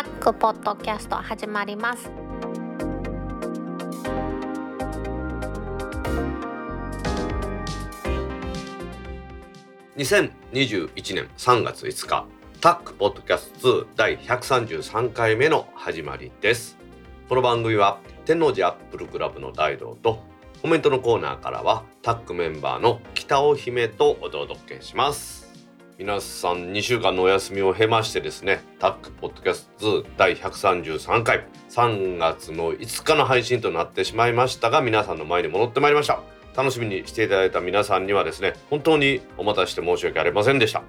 タックポッドキャスト始まります。2021年3月5日タックポッドキャスト2第133回目の始まりです。この番組は天王寺アップルクラブの大道とコメントのコーナーからはタックメンバーの北尾姫とお届けします。皆さん2週間のお休みを経ましてですねタックポッドキャスト2第133回3月の5日の配信となってしまいましたが皆さんの前に戻ってまいりました。楽しみにしていただいた皆さんにはですね本当にお待たせして申し訳ありませんでした。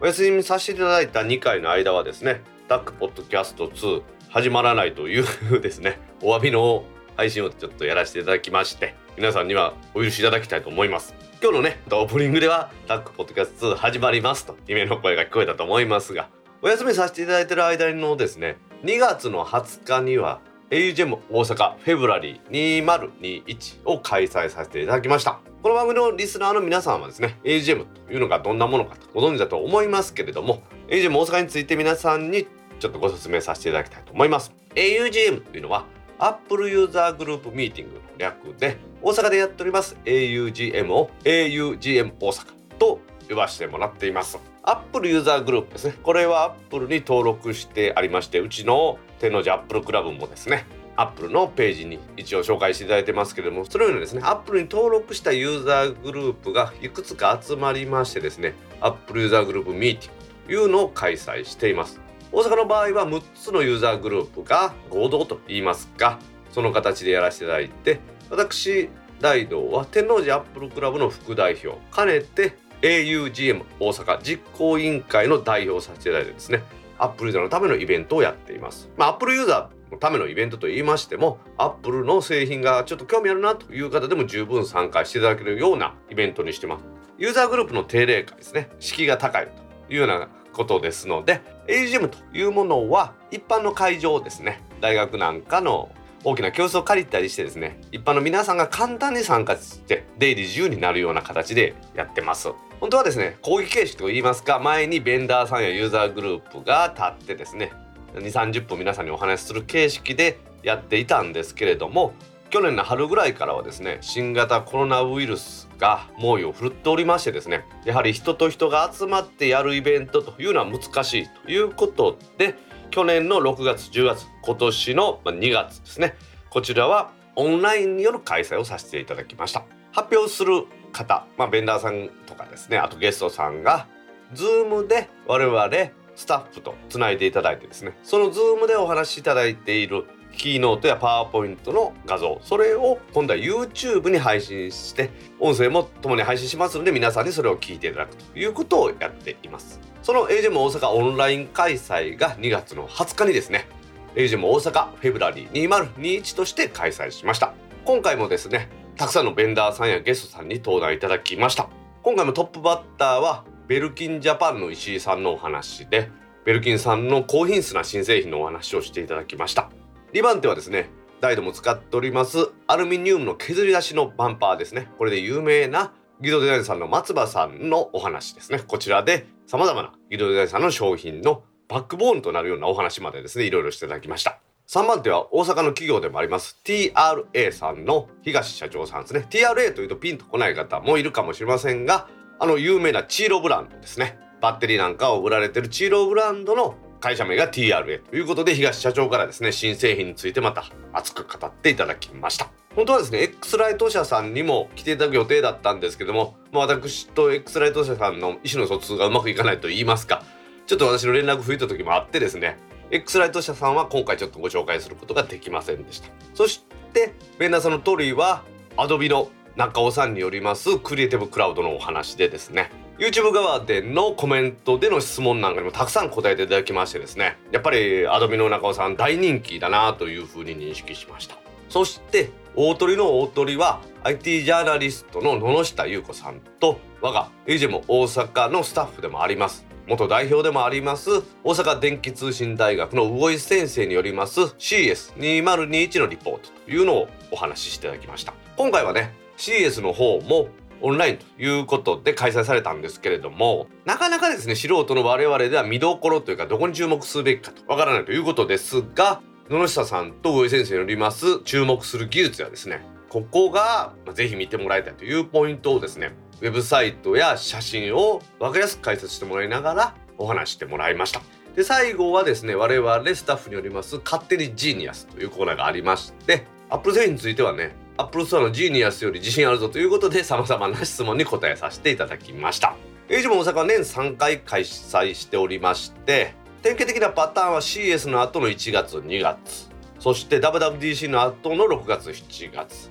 お休みさせていただいた2回の間はですねタックポッドキャスト2始まらないというですねお詫びの配信をちょっとやらせていただきまして皆さんにはお許しいただきたいと思います。今日のねオープニングではタックポッドキャスト2始まりますと夢の声が聞こえたと思いますがお休みさせていただいている間のですね2月の20日には AUGM 大阪フェブラリー2021を開催させていただきました。この番組のリスナーの皆さんはですね AUGM というのがどんなものかとご存知だと思いますけれども AUGM 大阪について皆さんにちょっとご説明させていただきたいと思います。AUGM というのは Apple ユーザーグループミーティングの略で大阪でやっております AUGM を AUGM 大阪と呼ばせてもらっています。Apple ユーザーグループですね。これは Apple に登録してありましてうちの天王寺アップルクラブもですねアップルのページに一応紹介していただいてますけれどもそのようにですねアップルに登録したユーザーグループがいくつか集まりましてですねアップルユーザーグループミーティングというのを開催しています。大阪の場合は6つのユーザーグループが合同と言いますかその形でやらせていただいて私大道は天王寺アップルクラブの副代表兼ねて AUGM 大阪実行委員会の代表をさせていただいてですねアップルユーザーのためのイベントをやっています。まあ、アップルユーザーのためのイベントと言いましても、アップルの製品がちょっと興味あるなという方でも十分参加していただけるようなイベントにしてます。ユーザーグループの定例会ですね、敷居が高いというようなことですので、AGM というものは一般の会場ですね、大学なんかの大きな教室を借りたりしてですね一般の皆さんが簡単に参加して出入り自由になるような形でやってます。本当はですね講義形式といいますか前にベンダーさんやユーザーグループが立ってですね2 3 0分皆さんにお話しする形式でやっていたんですけれども去年の春ぐらいからはですね新型コロナウイルスが猛威を振るっておりましてですねやはり人と人が集まってやるイベントというのは難しいということで去年の6月10月今年の2月ですね。こちらはオンラインによる開催をさせていただきました。発表する方、まあ、ベンダーさんとかですねあとゲストさんが Zoom で我々スタッフとつないでいただいてですね。その Zoom でお話しいただいているキーノートやパワーポイントの画像それを今度は YouTube に配信して音声も共に配信しますので皆さんにそれを聞いていただくということをやっています。その AGM 大阪オンライン開催が2月の20日にですね AGM 大阪フェブラリー2021として開催しました。今回もですねたくさんのベンダーさんやゲストさんに登壇いただきました。今回もトップバッターはベルキンジャパンの石井さんのお話でベルキンさんの高品質な新製品のお話をしていただきました。2番手はですね大度も使っておりますアルミニウムの削り出しのバンパーですね。これで有名なギドデザインさんの松葉さんのお話ですね。こちらで様々なギドデザインさんの商品のバックボーンとなるようなお話までですねいろいろしていただきました。3番手は大阪の企業でもあります。TRA さんの東社長さんですね。TRA というとピンとこない方もいるかもしれませんがあの有名なチーロブランドですね。バッテリーなんかを売られてるチーロブランドの会社名が TRA ということで東社長からですね新製品についてまた熱く語っていただきました。本当はですね X ライト社さんにも来ていただく予定だったんですけども、まあ、私と X ライト社さんの意思の疎通がうまくいかないと言いますかちょっと私の連絡吹いた時もあってですね X ライト社さんは今回ちょっとご紹介することができませんでした。そしてベンダーさんのトリは Adobe の中尾さんによりますクリエイティブクラウドのお話でですね YouTube 側でのコメントでの質問なんかにもたくさん答えていただきましてですねやっぱり Adobe の中尾さん大人気だなというふうに認識しました。そして大鳥の大鳥は IT ジャーナリストの野下優子さんと我がエイジェム大阪のスタッフでもあります。元代表でもあります大阪電気通信大学の魚井先生によります CS2021 のリポートというのをお話ししていただきました。今回はね CS の方もオンラインということで開催されたんですけれどもなかなかですね素人の我々では見どころというかどこに注目すべきかとわからないということですが野下さんと上先生によります注目する技術やですねここがぜひ見てもらいたいというポイントをですねウェブサイトや写真を分かりやすく解説してもらいながらお話してもらいました。で最後はですね我々スタッフによります勝手にジーニアスというコーナーがありましてアップル製品についてはねアップルストアのジーニアスより自信あるぞということで様々な質問に答えさせていただきました。エイジも大阪は年3回開催しておりまして典型的なパターンは CS の後の1月2月。そして WWDC の後の6月7月。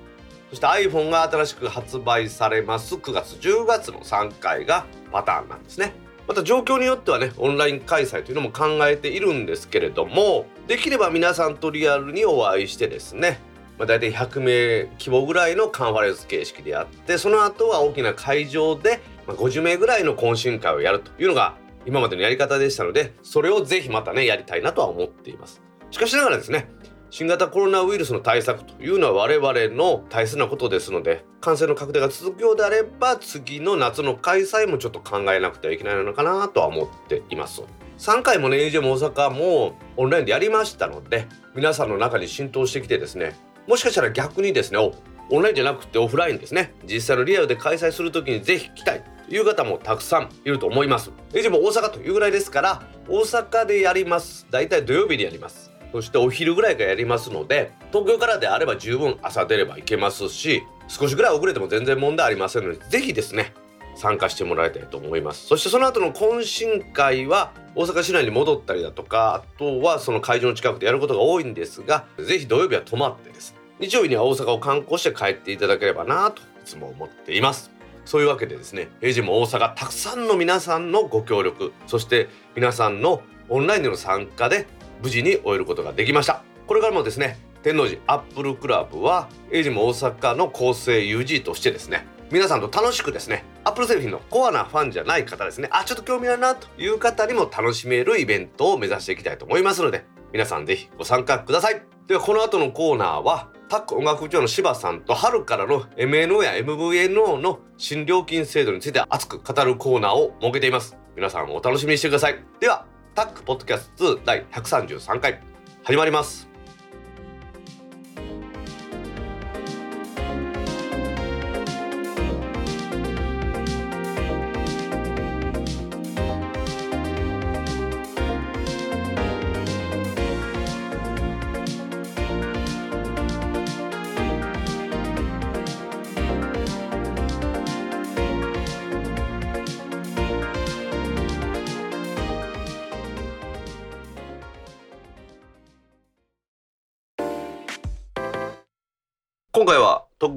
そして iPhone が新しく発売されます9月10月の3回がパターンなんですね。また状況によってはねオンライン開催というのも考えているんですけれどもできれば皆さんとリアルにお会いしてですねまあ、大体100名規模ぐらいのカンファレンス形式でやってその後は大きな会場で50名ぐらいの懇親会をやるというのが今までのやり方でしたのでそれをぜひまたねやりたいなとは思っています。しかしながらですね新型コロナウイルスの対策というのは我々の大切なことですので感染の拡大が続くようであれば次の夏の開催もちょっと考えなくてはいけないのかなとは思っています。3回もね AJ も大阪もオンラインでやりましたので皆さんの中に浸透してきてですねもしかしたら逆にですねオンラインじゃなくてオフラインですね。実際のリアルで開催する時にぜひ来たいという方もたくさんいると思います。AJ も大阪というぐらいですから大阪でやります。だいたい土曜日にやります。そしてお昼ぐらいからやりますので東京からであれば十分朝出れば行けますし少しぐらい遅れても全然問題ありませんのでぜひですね参加してもらいたいと思います。そしてその後の懇親会は大阪市内に戻ったりだとかあとはその会場の近くでやることが多いんですがぜひ土曜日は泊まってですね日曜日には大阪を観光して帰っていただければなといつも思っています。そういうわけでですね平時も大阪たくさんの皆さんのご協力そして皆さんのオンラインでの参加で無事に終えることができました。これからもですね天王寺アップルクラブはエイジも大阪の構成 UG としてですね皆さんと楽しくですねアップル製品のコアなファンじゃない方ですねあちょっと興味あるなという方にも楽しめるイベントを目指していきたいと思いますので皆さんぜひご参加ください。ではこの後のコーナーはタック音楽部長の柴さんと春からの MNO や MVNO の新料金制度について熱く語るコーナーを設けています。皆さんお楽しみにしてください。ではタックポッドキャスト2第133回始まります。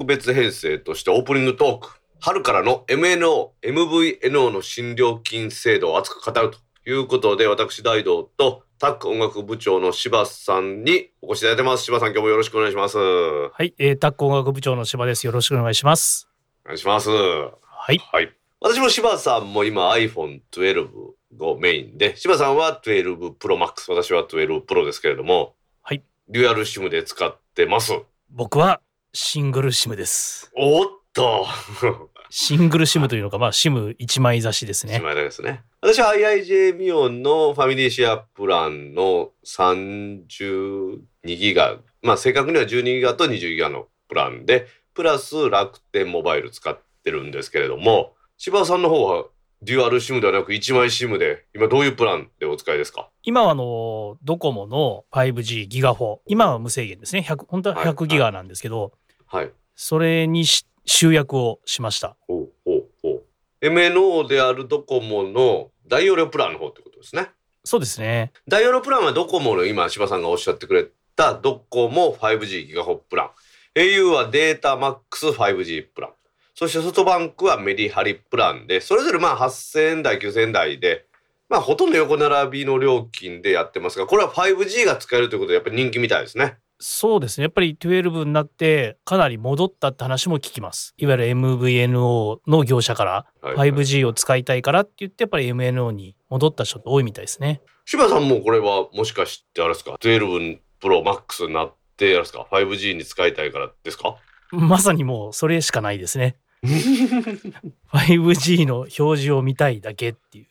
特別編成としてオープニングトーク春からの MNO、MVNO の新料金制度を熱く語るということで私大道とタック音楽部長の柴さんにお越しいただいてます柴さん今日もよろしくお願いしますおはい、えー、タック音楽部長の柴です。よろしくお願いします。願いしますはい。はい私も柴さんも今 iPhone12 をメインで柴さんは12 Pro Max 私は12 Pro ですけれどもはい。デュアルシムで使ってます僕はシングルシムです。おっとシングルシムというのか、まあ、シム1枚差しですね。しまいですね。私は IIJ ミオンのファミリーシェアプランの32ギガ、まあ正確には12ギガと20ギガのプランで、プラス楽天モバイル使ってるんですけれども、柴田さんの方はデュアルシムではなく1枚シムで、今どういうプランでお使いですか？今はあの、ドコモの 5G ギガ4。今は無制限ですね。100、本当ははい100ギガなんですけど、はい。それにし集約をしました。ほうほうほう。MNO であるドコモの大容量プランの方ってことですね。そうですね。大容量プランはドコモの今柴さんがおっしゃってくれたドコモ 5G ギガホプラン au はデータマックス 5G プランそしてソフトバンクはメリハリプランでそれぞれまあ8000円台9000円台でまあほとんど横並びの料金でやってますがこれは 5G が使えるということでやっぱり人気みたいですねそうですね。やっぱり12になってかなり戻ったって話も聞きます。いわゆる MVNO の業者からはいはい 5G を使いたいからって言ってやっぱり MNO に戻った人って多いみたいですね。柴さんもこれはもしかしてあれですか？12プロマックスになってあれですか？5G に使いたいからですか？まさにもうそれしかないですね。5G の表示を見たいだけっていう。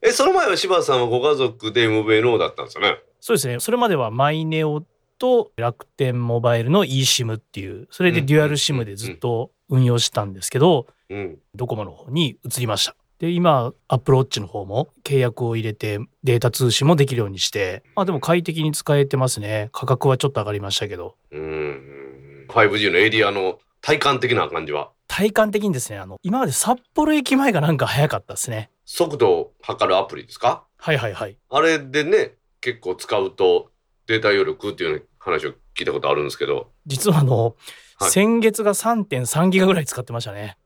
え、その前は柴田さんはご家族で MVNO だったんですよね？そうですね。それまではマイネオと楽天モバイルの eSIM っていう、それでデュアル SIM でずっと運用してたんですけど、うん。ドコモの方に移りました。で、今、アップルウォッチの方も契約を入れてデータ通信もできるようにして、まあでも快適に使えてますね。価格はちょっと上がりましたけど。うん。5G のエリアの体感的な感じは、体感的にですね、あの、今まで札幌駅前がなんか早かったですね。速度を測るアプリですか？はいはいはい。あれでね、結構使うとデータ容量食うっていう話を聞いたことあるんですけど。実はあの、はい先月が3.3ギガぐらい使ってましたね。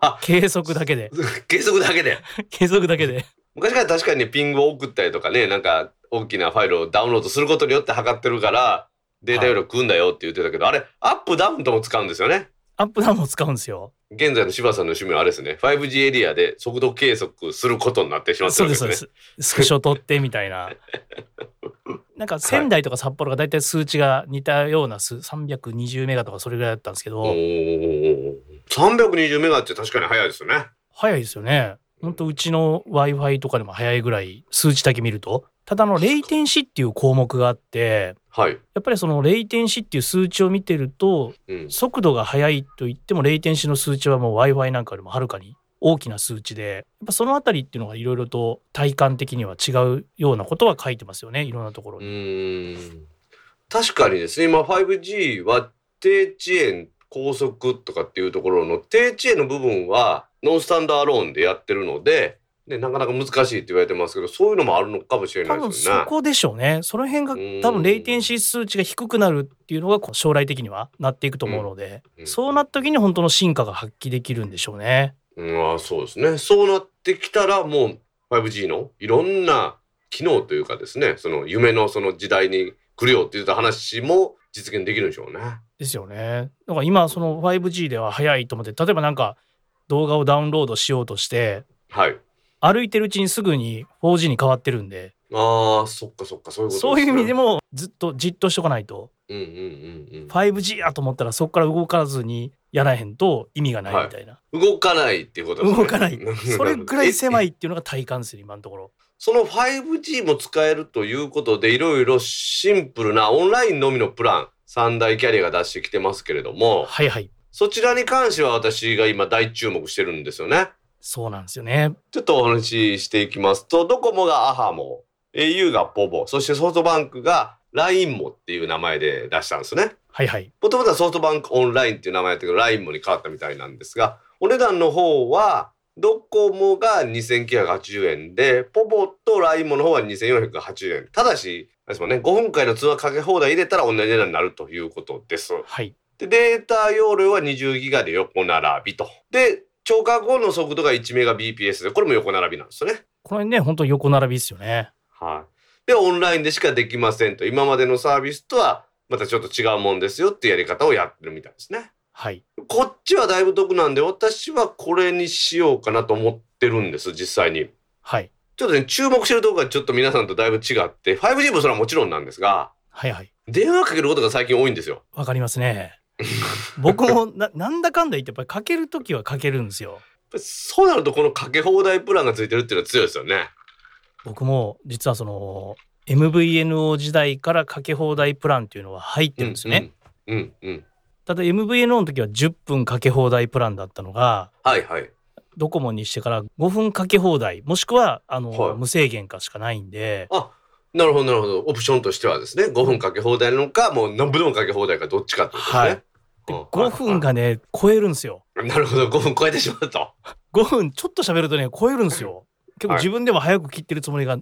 あ、計測だけで。計測だけで。計測だけで。昔から確かにねピングを送ったりとかね、なんか大きなファイルをダウンロードすることによって測ってるから、データ容量食うんだよって言ってたけど、あれ、アップダウンとも使うんですよね。アップダウンも使うんですよ。現在の柴田さんの趣味はあれですね。5G エリアで速度計測することになってしまってそうるわけです、そうでね。ですす。スクショ撮ってみたいな。なんか仙台とか札幌が大体数値が似たような数、320メガとかそれぐらいだったんですけど、おー320メガって確かに速いですよね。早いですよね。本当うちの Wi-Fi とかでも早いぐらい数値だけ見ると。ただあの、レイテンシっていう項目があって、はい。やっぱりそのレイテンシっていう数値を見てると、うん。速度が速いと言ってもレイテンシの数値はもう Wi-Fi なんかよりもはるかに大きな数値で、やっぱそのあたりっていうのがいろいろと体感的には違うようなことは書いてますよね、いろんなところうに。確かにですね、今 5G は低遅延高速とかっていうところの低遅延の部分はノンスタンドアローンでやってるので、ね、なかなか難しいって言われてますけど、そういうのもあるのかもしれないですよね。そこでしょうね。その辺がうん多分レイテンシ数値が低くなるっていうのが将来的にはなっていくと思うので、うんうんそうなった時に本当の進化が発揮できるんでしょうね。うん、あそうですね。そうなってきたらもう 5G のいろんな機能というかですね、その夢のその時代に来るよって言った話も実現できるんでしょうね。ですよね。だから今その 5G では早いと思って例えばなんか動画をダウンロードしようとしてはい。歩いてるうちにすぐに 4G に変わってるんでああ、そっかそっか、そういうことそういう意味でも。もずっとじっとしとかないとうんうんうんうん。5G やと思ったらそこから動かずにやらへんと意味がないみたいな、動かないっていうことね。動かないそれぐらい狭い。いっていうのが体感でする今のところ。その 5G も使えるということで、いろいろシンプルなオンラインのみのプラン、三大キャリアが出してきてますけれども、はいはいそちらに関しては私が今大注目してるんですよね。そうなんですよね。ちょっとお話ししていきますと、ドコモがアハモ、au がポボ、そしてソフトバンクが LINE モっていう名前で出したんですね。はいはい。もともとはソフトバンクオンラインっていう名前だったけど、LINE モに変わったみたいなんですが、お値段の方は、ドコモが2980円で、ポボと LINE モの方は2480円。ただし、あれですもんね、5分間の通話かけ放題入れたら同じ値段になるということです。はい。で、データ容量は20ギガで横並びと。で、超過後の速度が1メガ BPS で、これも横並びなんですよね。これね、本当横並びですよね。はい。で、オンラインでしかできませんと。今までのサービスとは、またちょっと違うもんですよってやり方をやってるみたいですね。はい。こっちはだいぶ得なんで、私はこれにしようかなと思ってるんです、実際に。はい。ちょっとね、注目してるところがちょっと皆さんとだいぶ違って、5G もそれはもちろんなんですが、はいはい。電話かけることが最近多いんですよ。わかりますね。僕もななんだかんだ言ってやっぱりかけるときはかけるんですよ。そうなるとこのかけ放題プランがついてるっていうのは強いですよね。僕も実はその MVNO 時代からかけ放題プランっていうのは入ってるんですよね。うん、うん、うん。ただ MVNO の時は10分かけ放題プランだったのがはいはい。ドコモにしてから5分かけ放題もしくはあの、はい無制限かしかないんであ、なるほどなるほど。オプションとしてはですね、5分かけ放題なのか、もう何分でもかけ放題かどっちかってことですね。はい5分がね超えるんですよ。なるほど、5分超えてしまうと。5分ちょっと喋るとね超えるんですよ。結構はい自分でも早く切ってるつもりが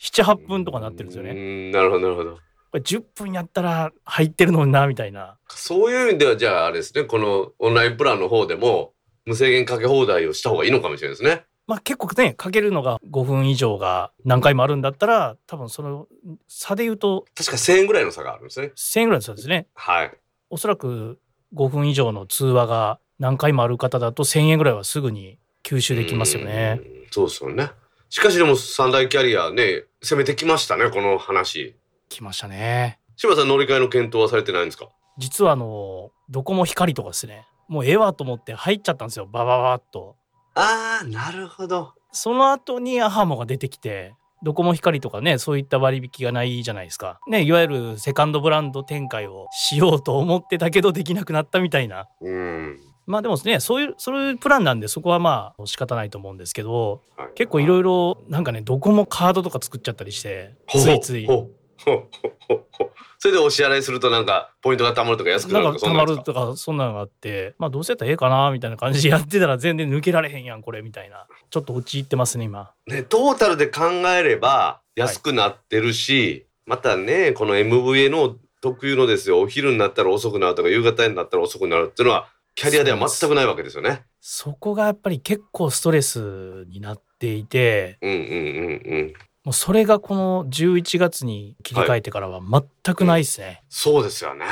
78分とかなってるんですようね。んなるほど、なるほど。これ10分やったら入ってるのになみたいな。そういう意味では、じゃああれですね、このオンラインプランの方でも、無制限かけ放題をした方がいいのかもしれないですね。まあ結構ねかけるのが5分以上が何回もあるんだったら多分その差で言うと確か1000円ぐらいの差があるんですね。1000円ぐらいそうですね。はい。おそらく5分以上の通話が何回もある方だと1000円ぐらいはすぐに吸収できますよね。うん。そうですよね。しかしでも三大キャリアね、攻めてきましたね、この話。来ましたね。柴田さん乗り換えの検討はされてないんですか？実はあのドコモ光とかですねもうええわと思って入っちゃったんですよバババッと。ああなるほどその後にアハモが出てきてドコモ光とかねそういった割引がないじゃないですか。ねいわゆるセカンドブランド展開をしようと思ってたけどできなくなったみたいな。うん。まあでもねそういうそういうプランなんでそこはまあ仕方ないと思うんですけどはい。結構いろいろなんかねドコモカードとか作っちゃったりしてついつい。ほうほう それでお支払いするとなんかポイントが貯まるとか安くなるとかなんかたまるとかそんなのがあってまあどうせやったらええかなみたいな感じでやってたら全然抜けられへんやんこれみたいなちょっと陥ってますね今ねトータルで考えれば安くなってるし、またねこの MVA の特有のですよお昼になったら遅くなるとか夕方になったら遅くなるっていうのはキャリアでは全くないわけですよね。そこがやっぱり結構ストレスになっていてうんうんうんうん。もうそれがこの11月に切り替えてからは全くないですね。そうですよね。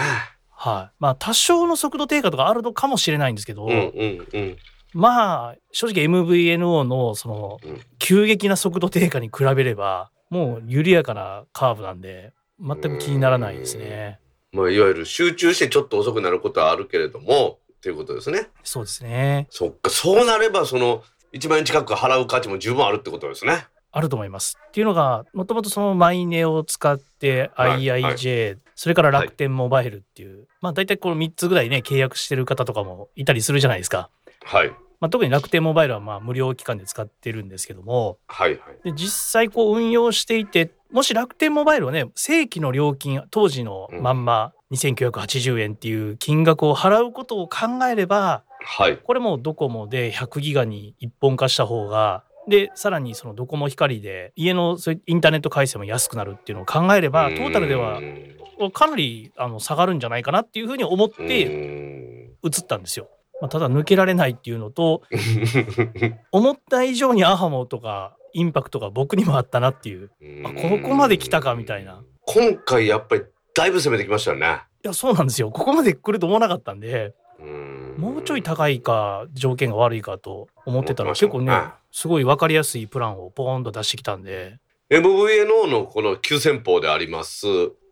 はい、まあ多少の速度低下とかあるのかもしれないんですけど、うんうんうん。まあ正直 MVNO のそのうん急激な速度低下に比べればもう緩やかなカーブなんで全く気にならないですね。まあいわゆる集中してちょっと遅くなることはあるけれどもっていうことですね。そうですね。そっかそうなればその1万円近く払う価値も十分あるってことですね。あると思います。っていうのがもともとそのマイネを使ってはい IIJ、それから楽天モバイルっていう、まあ大体この3つぐらいね契約してる方とかもいたりするじゃないですか。はいまあ、特に楽天モバイルはまあ無料期間で使ってるんですけどもはいはい。で実際こう運用していてもし楽天モバイルはね正規の料金当時のまんま2980円っていう金額を払うことを考えればはい。これもドコモで100ギガに一本化した方がでさらにそのドコモ光で家のインターネット回線も安くなるっていうのを考えればトータルではうかなりあの下がるんじゃないかなっていうふうに思っーてん。移ったんですよ。まあ、ただ抜けられないっていうのと 思った以上にアハモとかインパクトが僕にもあったなっていう。あここまで来たかみたいな。今回やっぱりだいぶ攻めてきましたよね。いやそうなんですよ。ここまで来ると思わなかったんで。うんもうちょい高いか条件が悪いかと思ってたら結構ねすごい分かりやすいプランをポーンと出してきたんで。MVNO のこの急先鋒であります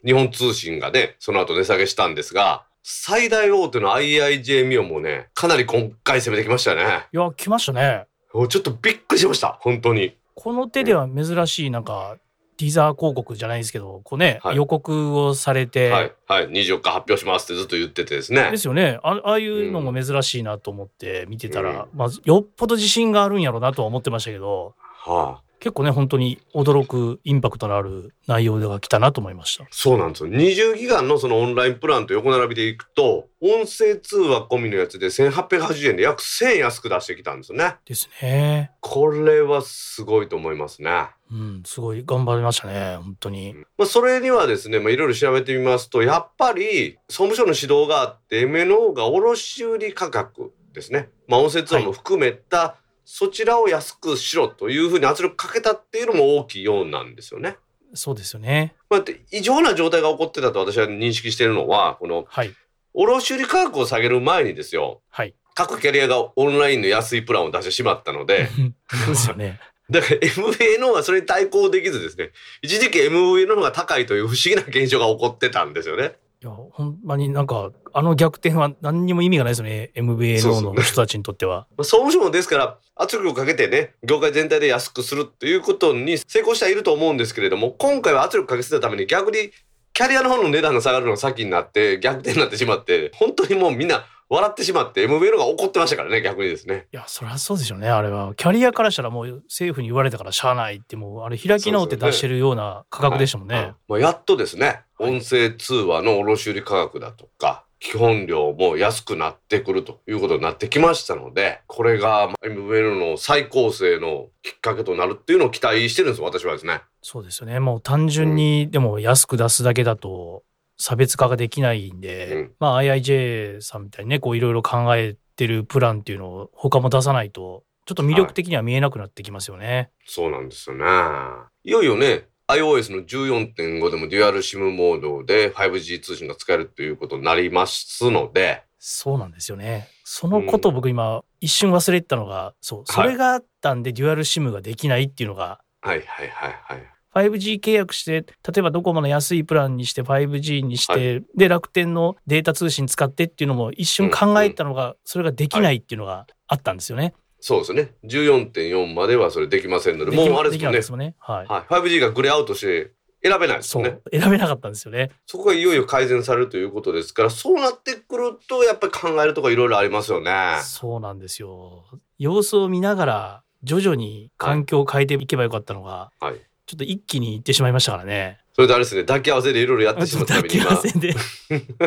日本通信がねその後値下げしたんですが最大大手の IIJ ミオもねかなり今回攻めてきましたね。いや来ましたね。おちょっとびっくりしました本当に。この手では珍しいなんかティザー広告じゃないですけどこうね、はい。予告をされて、はいはい。24日発表しますってずっと言っててですね。ですよね。あああいうのも珍しいなと思って見てたら、まあ、よっぽど自信があるんやろうなとは思ってましたけどはあ。結構ね本当に驚くインパクトのある内容が来たなと思いました。そうなんですよ。20ギガのそのオンラインプランと横並びでいくと音声通話込みのやつで1880円で約1000円安く出してきたんですよね。ですね。これはすごいと思いますねうんすごい頑張りましたね本当に。まあ、それにはですね、まあ、いろいろ調べてみますと、やっぱり総務省の指導があって、MNO が卸売価格ですね、まあ、音声通話も含めた、そちらを安くしろというふうに圧力かけたっていうのも大きいようなんですよね。そうですよね。まあ、で異常な状態が起こってたと私は認識しているのは、このはい。卸売価格を下げる前にですよ、はい。各キャリアがオンラインの安いプランを出してしまったので、そうですよねだから MVNO はそれに対抗できずですね、一時期 MVNO の方が高いという不思議な現象が起こってたんですよね。いやほんまになんかあの逆転は何にも意味がないですよね。MVNO の人たちにとっては。まあ総務省もですから圧力をかけてね業界全体で安くするっていうことに成功してはいると思うんですけれども今回は圧力かけてたために逆にキャリアの方の値段が下がるのが先になって逆転になってしまって本当にもうみんな笑ってしまって MVNO が怒ってましたからね逆にですね。いやそりゃそうでしょうねあれは。キャリアからしたらもう政府に言われたからしゃあないってもうあれ開き直って出してるような価格でしたもんね。はい。まあ、やっとですねはい音声通話の卸売価格だとか基本料も安くなってくるということになってきましたのでこれがまあ MVNO の再構成のきっかけとなるっていうのを期待してるんです私はですね。そうですよね。もう単純にでも安く出すだけだと差別化ができないんで、うんまあ IIJ さんみたいにねこういろいろ考えてるプランっていうのを他も出さないとちょっと魅力的には見えなくなってきますよね。そうなんですよね。いよいよね、iOS の14.5でもデュアル SIM モードで 5G 通信が使えるということになりますので、そうなんですよね。そのことを僕今一瞬忘れてたのが、そう、それがあったんでデュアルシムができないっていうのが、はいはいはいはい。5G 契約して、例えばドコモの安いプランにして 5G にして、はで、楽天のデータ通信使ってっていうのも一瞬考えたのが、それができないっていうのがあったんですよね。そうですね。14.4まではそれできませんので、もうあれですもんねで。すもんね。はい。はい。5G がグレーアウトして選べないですね。う。選べなかったんですよね。そこがいよいよ改善されるということですから、そうなってくると、やっぱり考えるとこいろいろありますよね。そうなんですよ。様子を見ながら、徐々に環境を変えていけばよかったのが、はい。ちょっと一気にいってしまいましたからね。それであれですね、抱き合わせでいろいろやってしまったために今抱き合わ、せで。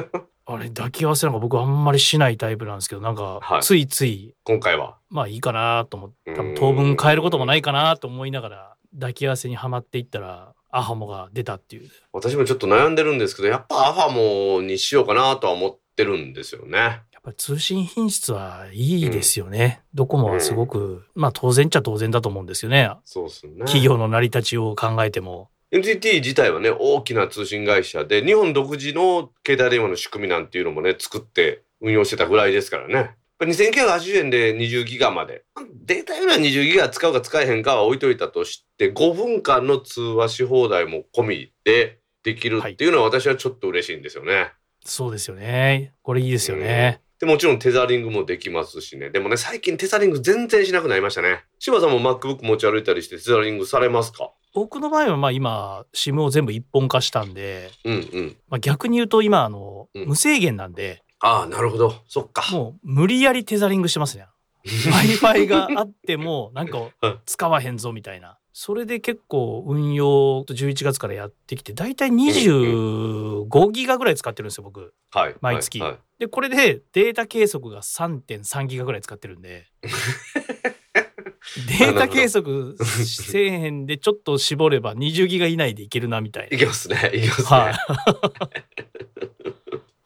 あれ、抱き合わせなんか僕あんまりしないタイプなんですけど、なんかは、いついつい、今回は。まあいいかなと思って、当分変えることもないかなと思いながら、抱き合わせにはまっていったら、アハモが出たっていう。私もちょっと悩んでるんですけど、やっぱアファモにしようかなとは思ってるんですよね。ぱり通信品質はいいですよね。ドコモはすごく、まあ当然っちゃ当然だと思うんですよね。そうですね。企業の成り立ちを考えても。NTT 自体はね、大きな通信会社で、日本独自の携帯電話の仕組みなんていうのもね、作って運用してたぐらいですからね。やっぱ2980円で20ギガまで。データよりは20ギガ使うか使えへんかは置いといたとして、5分間の通話し放題も込みでできるっていうのは私はちょっと嬉しいんですよね。そうですよね。これいいですよね。でもちろんテザリングもできますしね。でもね、最近テザリング全然しなくなりましたね。柴さんも MacBook 持ち歩いたりしてテザリングされますか？僕の場合はまあ今、SIM を全部一本化したんで、うんうん。まあ、逆に言うと今、あの、うん無制限なんで、ああ、なるほど。そっか。もう無理やりテザリングしてますね。Wi-Fi があっても、なんかうん使わへんぞみたいな。それで結構運用と11月からやってきて、だいたい25ギガぐらい使ってるんですよ、僕。はい。毎月はいはいで、これでデータ計測が3.3ギガぐらい使ってるんで。データ計測せえへんでちょっと絞れば20ギガ以内でいけるなみたいいけますね。いけますね。はい。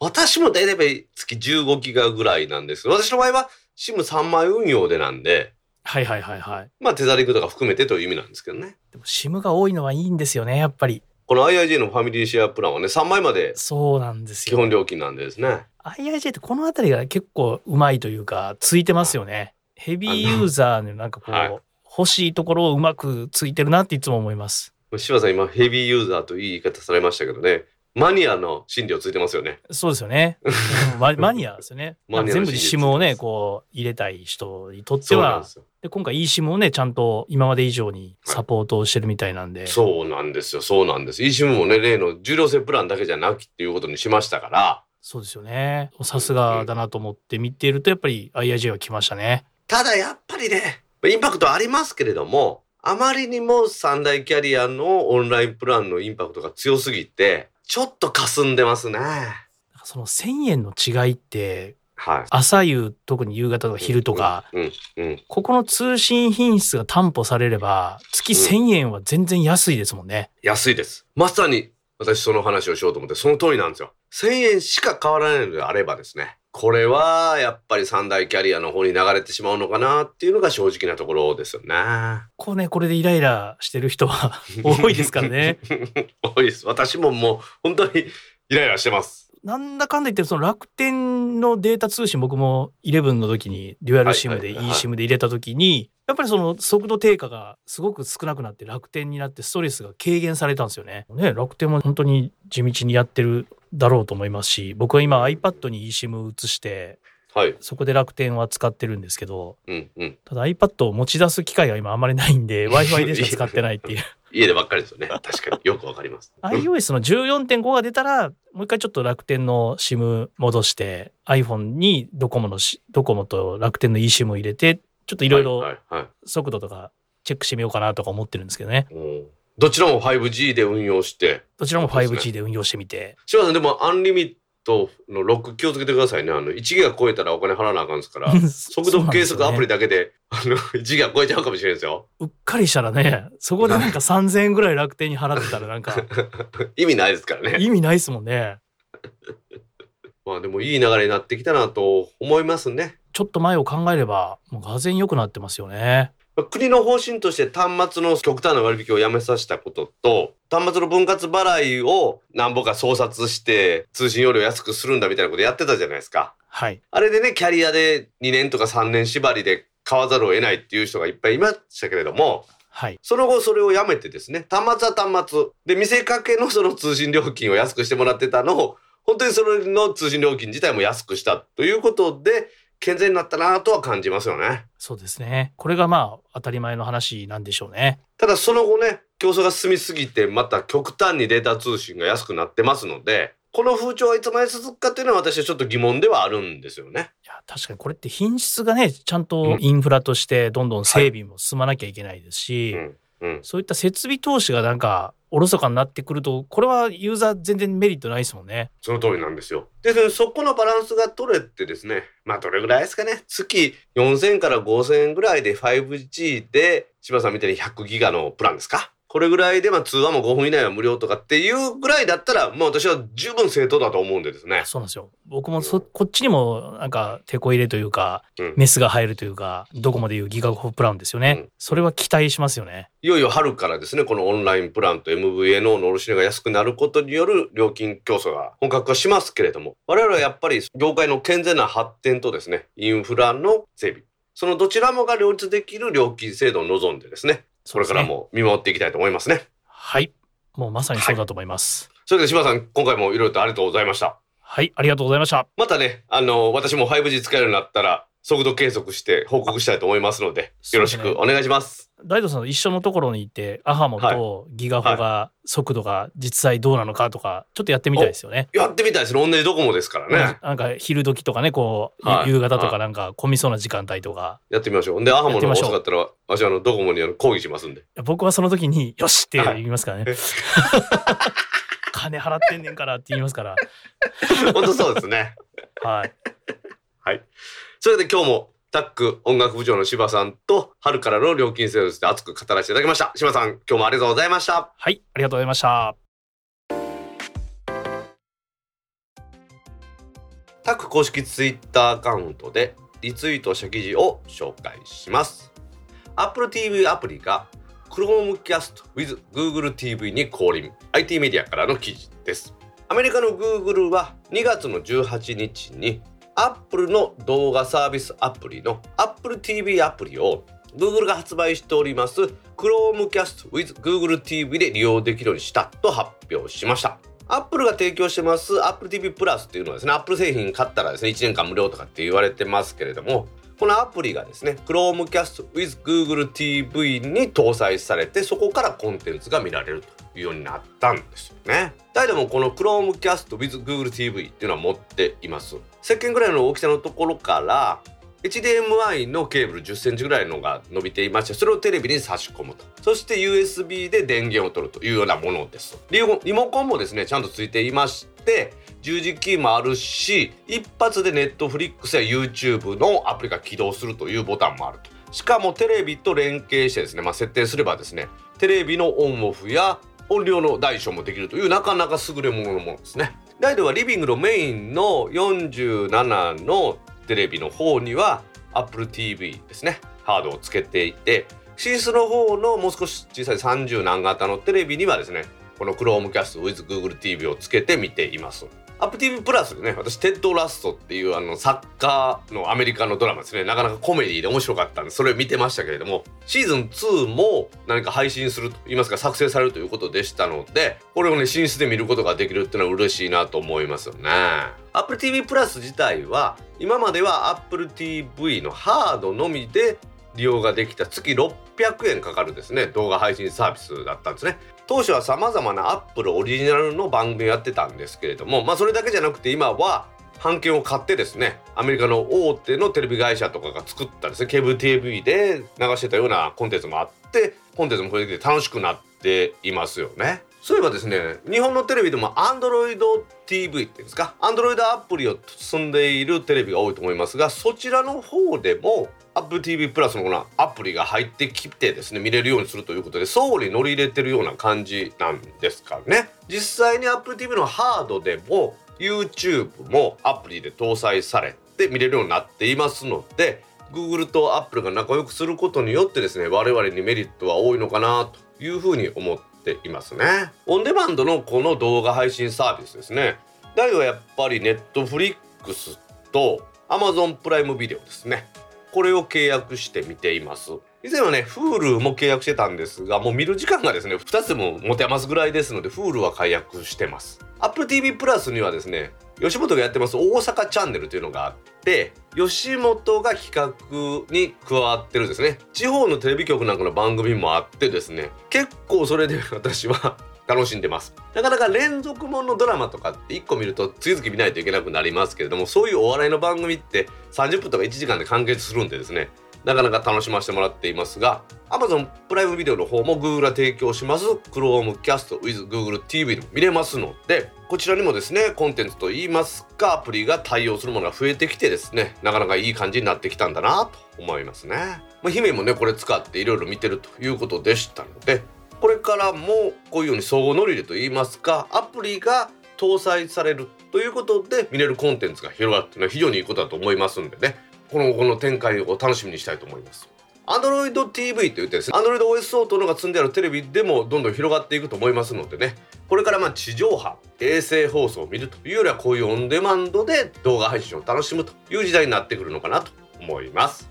私も大体月15ギガぐらいなんです私の場合は SIM3 枚運用でなんで、はいはいはいはい。まあテザリングとか含めてという意味なんですけどね。でも SIM が多いのはいいんですよね、やっぱり。この IIJ のファミリーシェアプランはね、3枚までそうなんですよ。基本料金なんでですね。IIJ ってこの辺りが結構うまいというか、ついてますよね。ヘビーユーザーのなんかこう、はい欲しいところをうまくついてるなっていつも思います。柴さん今ヘビーユーザーといい言い方されましたけどね、マニアの心理をついてますよね。そうですよね。うんママニアですよね。全部 SIM をね、こう入れたい人にとってはで、今回 eSIM をね、ちゃんと今まで以上にサポートをしてるみたいなんで。そうなんですよ。そうなんです。eSIM もね、例の重量制プランだけじゃなくっていうことにしましたから、そうですよね。さすがだなと思って見ていると、やっぱり IIJ は来ましたね。ただやっぱりね、インパクトありますけれども、あまりにも三大キャリアのオンラインプランのインパクトが強すぎて、ちょっと霞んでますね。その1000円の違いって、はい。朝夕、特に夕方とか昼とか、うん、うん。ここの通信品質が担保されれば、月1000円は全然安いですもんね。安いです。まさに私その話をしようと思って、その通りなんですよ。1000円しか変わらないのであればですね、これはやっぱり三大キャリアの方に流れてしまうのかなっていうのが正直なところですよね。こうね、これでイライラしてる人は 多いですからね。多いです。私ももう本当にイライラしてます。なんだかんだ言ってその楽天のデータ通信僕も11の時にデュアル SIM ではいはいはい eSIM で入れた時にやっぱりその速度低下がすごく少なくなって楽天になってストレスが軽減されたんですよね。ね楽天も本当に地道にやってるだろうと思いますし僕は今 iPad に eSIM 移してはい。そこで楽天は使ってるんですけどうんうん。ただ iPad を持ち出す機会が今あまりないんで Wi-Fi でしか使ってないっていう家でばっかりですよね。確かによくわかります。iOS の14.5が出たらもう一回ちょっと楽天の SIM 戻して iPhone にドコモのしドコモと楽天の eSIM を入れてちょっといろいろはいはい、はい速度とかチェックしてみようかなとか思ってるんですけどねうんどちらも 5G で運用して。どちらもそうですね 5G で運用してみて柴田さんでもアンリミットのロック気をつけてくださいね。あの、1ギガ超えたらお金払わなあかんですから。速度計測アプリでだけで、あの、1ギガ超えちゃうかもしれないですよ。うっかりしたらねそこでなんか3000円ぐらい楽天に払ってたらなんか 意味ないですからね。意味ないですもんね まあでもいい流れになってきたなと思いますね。ちょっと前を考えればもうがぜん良くなってますよねまあ国の方針として端末の極端な割引をやめさせたことと、端末の分割払いを何ぼか操作して通信容量安くするんだみたいなことやってたじゃないですか。はいあれでね、キャリアで2年とか3年縛りで買わざるを得ないっていう人がいっぱいいましたけれども、はい。その後それをやめてですね、端末は端末で見せかけのその通信料金を安くしてもらってたのを、本当にそれの通信料金自体も安くしたということで、健全になったなとは感じますよね。そうですね。これがまあ当たり前の話なんでしょうね。ただその後ね、競争が進みすぎて、また極端にデータ通信が安くなってますので、この風潮はいつまで続くかっていうのは私はちょっと疑問ではあるんですよね。いや、確かにこれって品質がね、ちゃんとインフラとしてどんどん整備も進まなきゃいけないですし、うん。うん。そういった設備投資がなんかおろそかになってくると、これはユーザー全然メリットないですもんね。その通りなんですよ。で、そこのバランスが取れてですね、まあどれぐらいですかね、月4000から5000円ぐらいで 5G で、柴さんみたいに100ギガのプランですか？これぐらいで、まあ通話も5分以内は無料とかっていうぐらいだったら、もう私は十分正当だと思うんでですね。そうなんですよ。僕もそ、こっちにもなんか手こ入れというか、うんメスが入るというか、ドコモでいうギガホプランですよね。うんそれは期待しますよね。いよいよ春からですね、このオンラインプランと MVNO の卸値が安くなることによる料金競争が本格化しますけれども、我々はやっぱり業界の健全な発展とですね、インフラの整備、そのどちらもが両立できる料金制度を望んでですね、これからも見守っていきたいと思いますね。はい。もうまさにそうだと思います。それで柴田さん、今回もいろいろとありがとうございました。はい、ありがとうございました。またね、あの、私も 5G 使えるようになったら、速度計測して報告したいと思いますので、よろしくお願いします。大道さんと一緒のところに行って、アハモとギガホが速度が実際どうなのかとか、ちょっとやってみたいですよね。やってみたいですね。同じドコモですからね。なんか昼時とかね、こう、はい夕方とはいかなんか混みそうな時間帯とか、やってみましょう。で、アハモの方が遅かったら、私はあの、ドコモにあの抗議しますんで。僕はその時に、よしってはい言いますからね。金払ってんねんからって言いますから。本当そうですね。はい。はい。それで今日も、タック音楽部長の柴さんと、春からの料金制度について熱く語らせていただきました。柴さん、今日もありがとうございました。はい、ありがとうございました。タック公式ツイッターアカウントでリツイートした記事を紹介します。Apple TV アプリが Chromecast with Google TV に降臨。IT メディアからの記事です。アメリカの Google は2月の18日に Apple の動画サービスアプリの Apple TV アプリを Google が発売しております Chromecast with Google TV で利用できるようにしたと発表しました。アップルが提供してます Apple TV プラスっていうのはですね、Apple 製品買ったらですね、1年間無料とかって言われてますけれども、このアプリがですね、Chromecast with Google TV に搭載されて、そこからコンテンツが見られるというようになったんですよね。誰でもこの Chromecast with Google TV っていうのは持っています。石鹸ぐらいの大きさのところから、HDMI のケーブル10センチぐらいのが伸びていましてそれをテレビに差し込むと。そして USB で電源を取るというようなものです。リモリモコンもですねちゃんとついていまして十字キーもあるし一発で Netflix や YouTube のアプリが起動するというボタンもあると。しかもテレビと連携してですね、まあ、設定すればですねテレビのオンオフや音量の大小もできるというなかなか優れもののものですね。ライドはリビングのメインの47のテレビの方には Apple TV ですね。ハードをつけていて寝室の方のもう少し小さい30何型のテレビにはですねこの Chromecast with Google TV をつけて見ています。Apple TV プラスでね。私テッド・ラッソっていうあのサッカーのアメリカのドラマですね。なかなかコメディで面白かったんでそれを見てましたけれどもシーズン2も何か配信すると言いますか作成されるということでしたのでこれをね寝室で見ることができるっていうのは嬉しいなと思いますよね。Apple TV プラス自体は今までは Apple TV のハードのみで利用ができた。月600円かかるですね。動画配信サービスだったんですね。当初はさまざまな Apple オリジナルの番組をやってたんですけれどもまあそれだけじゃなくて今は版権を買ってですねアメリカの大手のテレビ会社とかが作ったですねケーブル TV で流してたようなコンテンツもあってコンテンツも増えてきて楽しくなっていますよね。そういえばですね日本のテレビでも Android TV っていうんですか Android アプリを積んでいるテレビが多いと思いますがそちらの方でも AppTV プラスのこのアプリが入ってきてですね見れるようにするということで相互に乗り入れてるような感じなんですかね。実際に AppTV のハードでも YouTube もアプリで搭載されて見れるようになっていますので Google と Apple が仲良くすることによってですね我々にメリットは多いのかなというふうに思っていますね。オンデマンドのこの動画配信サービスですね。第はやっぱり Netflix と Amazon プライムビデオですね。これを契約して見ています。以前はね Hulu も契約してたんですがもう見る時間がですね2つも持て余すぐらいですので Hulu は解約してます。Apple TV プラスにはですね吉本がやってます大阪チャンネルというのがあって吉本が企画に加わってるんですね。地方のテレビ局なんかの番組もあってですね結構それで私は楽しんでますなかなか連続ものドラマとかって1個見ると次々見ないといけなくなりますけれどもそういうお笑いの番組って30分とか1時間で完結するんでですねなかなか楽しませてもらっていますが Amazon プライムビデオの方も Google が提供します Chromecast with Google TV でも見れますのでこちらにもですねコンテンツといいますかアプリが対応するものが増えてきてですねなかなかいい感じになってきたんだなと思いますね。まあ、姫もねこれ使っていろいろ見てるということでしたのでこれからもこういうように相互乗り入れといいますかアプリが搭載されるということで見れるコンテンツが広がるっていうのは非常にいいことだと思いますんでね。この後の展開を楽しみにしたいと思います。Android TV と言ってですね Android OS 相当のが積んであるテレビでもどんどん広がっていくと思いますのでね。これからま地上波衛星放送を見るというよりはこういうオンデマンドで動画配信を楽しむという時代になってくるのかなと思います。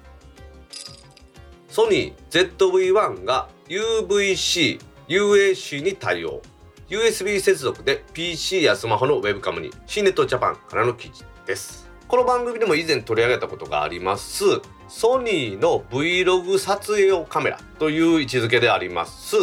ソニー ZV-1 が UVC UAC に対応。USB 接続で PC やスマホのウェブカムに C ネットジャパンからの記事です。この番組でも以前取り上げたことがあります。ソニーの Vlog 撮影用カメラという位置づけであります。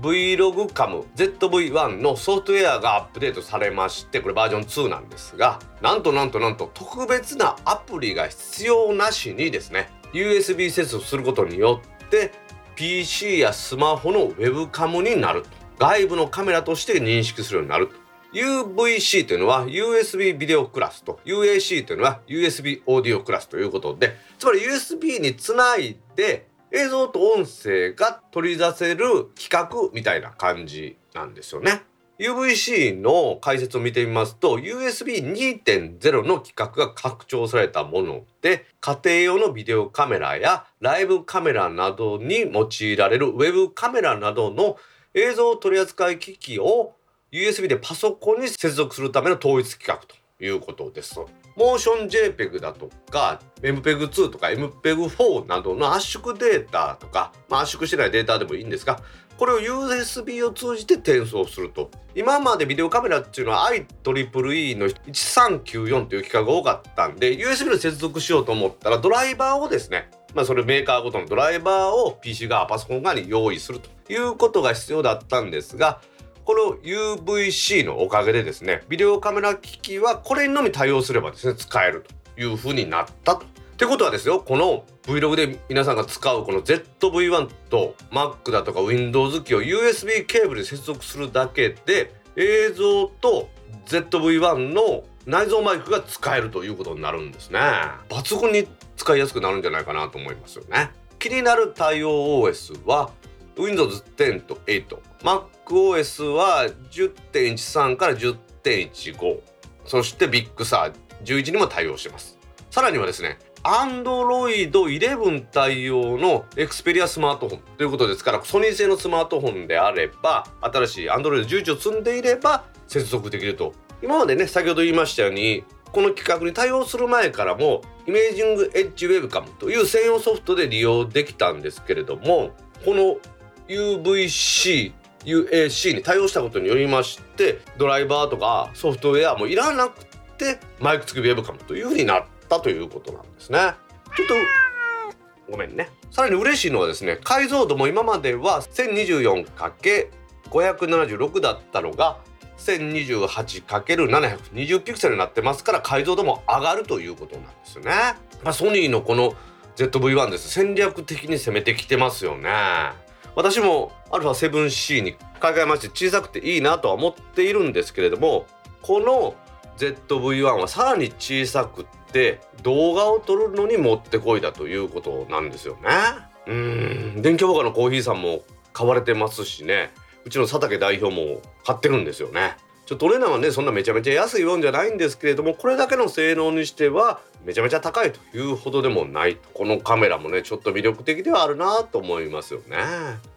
Vlog カム ZV-1 のソフトウェアがアップデートされましてこれバージョン2なんですがなんとなんとなんと特別なアプリが必要なしにですね USB 接続することによって PC やスマホのウェブカムになると。外部のカメラとして認識するようになると。UVC というのは USB ビデオクラスと。UAC というのは USB オーディオクラスということで。つまり USB につないで映像と音声が取り出せる企画みたいな感じなんですよね。UVC の解説を見てみますと USB2.0 の規格が拡張されたもので家庭用のビデオカメラやライブカメラなどに用いられるウェブカメラなどの映像取扱機器を USB でパソコンに接続するための統一規格ということです。モーション JPEG だとか MPEG2 とか MPEG4 などの圧縮データとか、まあ、圧縮してないデータでもいいんですがこれを USB を通じて転送すると今までビデオカメラっていうのは IEEE の1394という規格が多かったんで USB で接続しようと思ったらドライバーをですねまあそれメーカーごとのドライバーを PC 側パソコン側に用意するということが必要だったんですがこの UVC のおかげでですねビデオカメラ機器はこれにのみ対応すればですね使えるというふうになったと。ってことはですよこの Vlog で皆さんが使うこの ZV-1 と Mac だとか Windows 機を USB ケーブルで接続するだけで映像と ZV-1 の内蔵マイクが使えるということになるんですね。抜群に使いやすくなるんじゃないかなと思いますよね。気になる対応 OS は Windows 10と 8MacOS は10.13から10.15そして Big Sur 11にも対応してます。さらにはですね Android 11対応の Xperia スマートフォンということですからソニー製のスマートフォンであれば新しい Android 11を積んでいれば接続できると。今までね先ほど言いましたようにこの規格に対応する前からもイメージングエッジウェブカムという専用ソフトで利用できたんですけれどもこの UVC UAC に対応したことによりましてドライバーとかソフトウェアもいらなくてマイク付きウェブカムというふうになったということなんですね。ちょっとごめんね。さらに嬉しいのはですね解像度も今までは 1024×576 だったのが 1028×720 ピクセルになってますから解像度も上がるということなんですね。まあ、ソニーのこの ZV-1 です戦略的に攻めてきてますよね。私も α7C に買い替えまして小さくていいなとは思っているんですけれどもこの ZV-1 はさらに小さくって動画を撮るのにもってこいだということなんですよね。うん電気ボカのコーヒーさんも買われてますしねうちの佐竹代表も買ってるんですよね。ちょトレーナーはねそんなめちゃめちゃ安いもんじゃないんですけれどもこれだけの性能にしてはめちゃめちゃ高いというほどでもないこのカメラもねちょっと魅力的ではあるなと思いますよね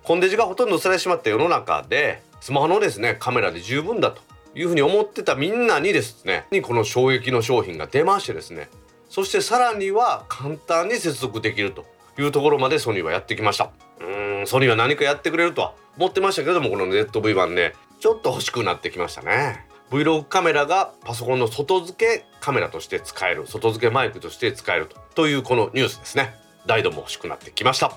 コンデジがほとんどされてしまった世の中でスマホのですねカメラで十分だというふうに思ってたみんなにですねにこの衝撃の商品が出ましてですねそしてさらには簡単に接続できるというところまでソニーはやってきました。うん、ソニーは何かやってくれるとは思ってましたけどもこの ZV-1 ねちょっと欲しくなってきましたね。Vlog カメラがパソコンの外付けカメラとして使える外付けマイクとして使えるとというこのニュースですね。大度も欲しくなってきました。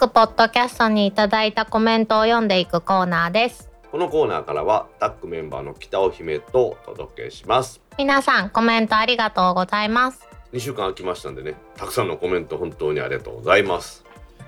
タックポッドキャストにいただいたコメントを読んでいくコーナーです。このコーナーからはタックメンバーの北尾姫とお届けします。皆さんコメントありがとうございます。2週間空きましたんでねたくさんのコメント本当にありがとうございます。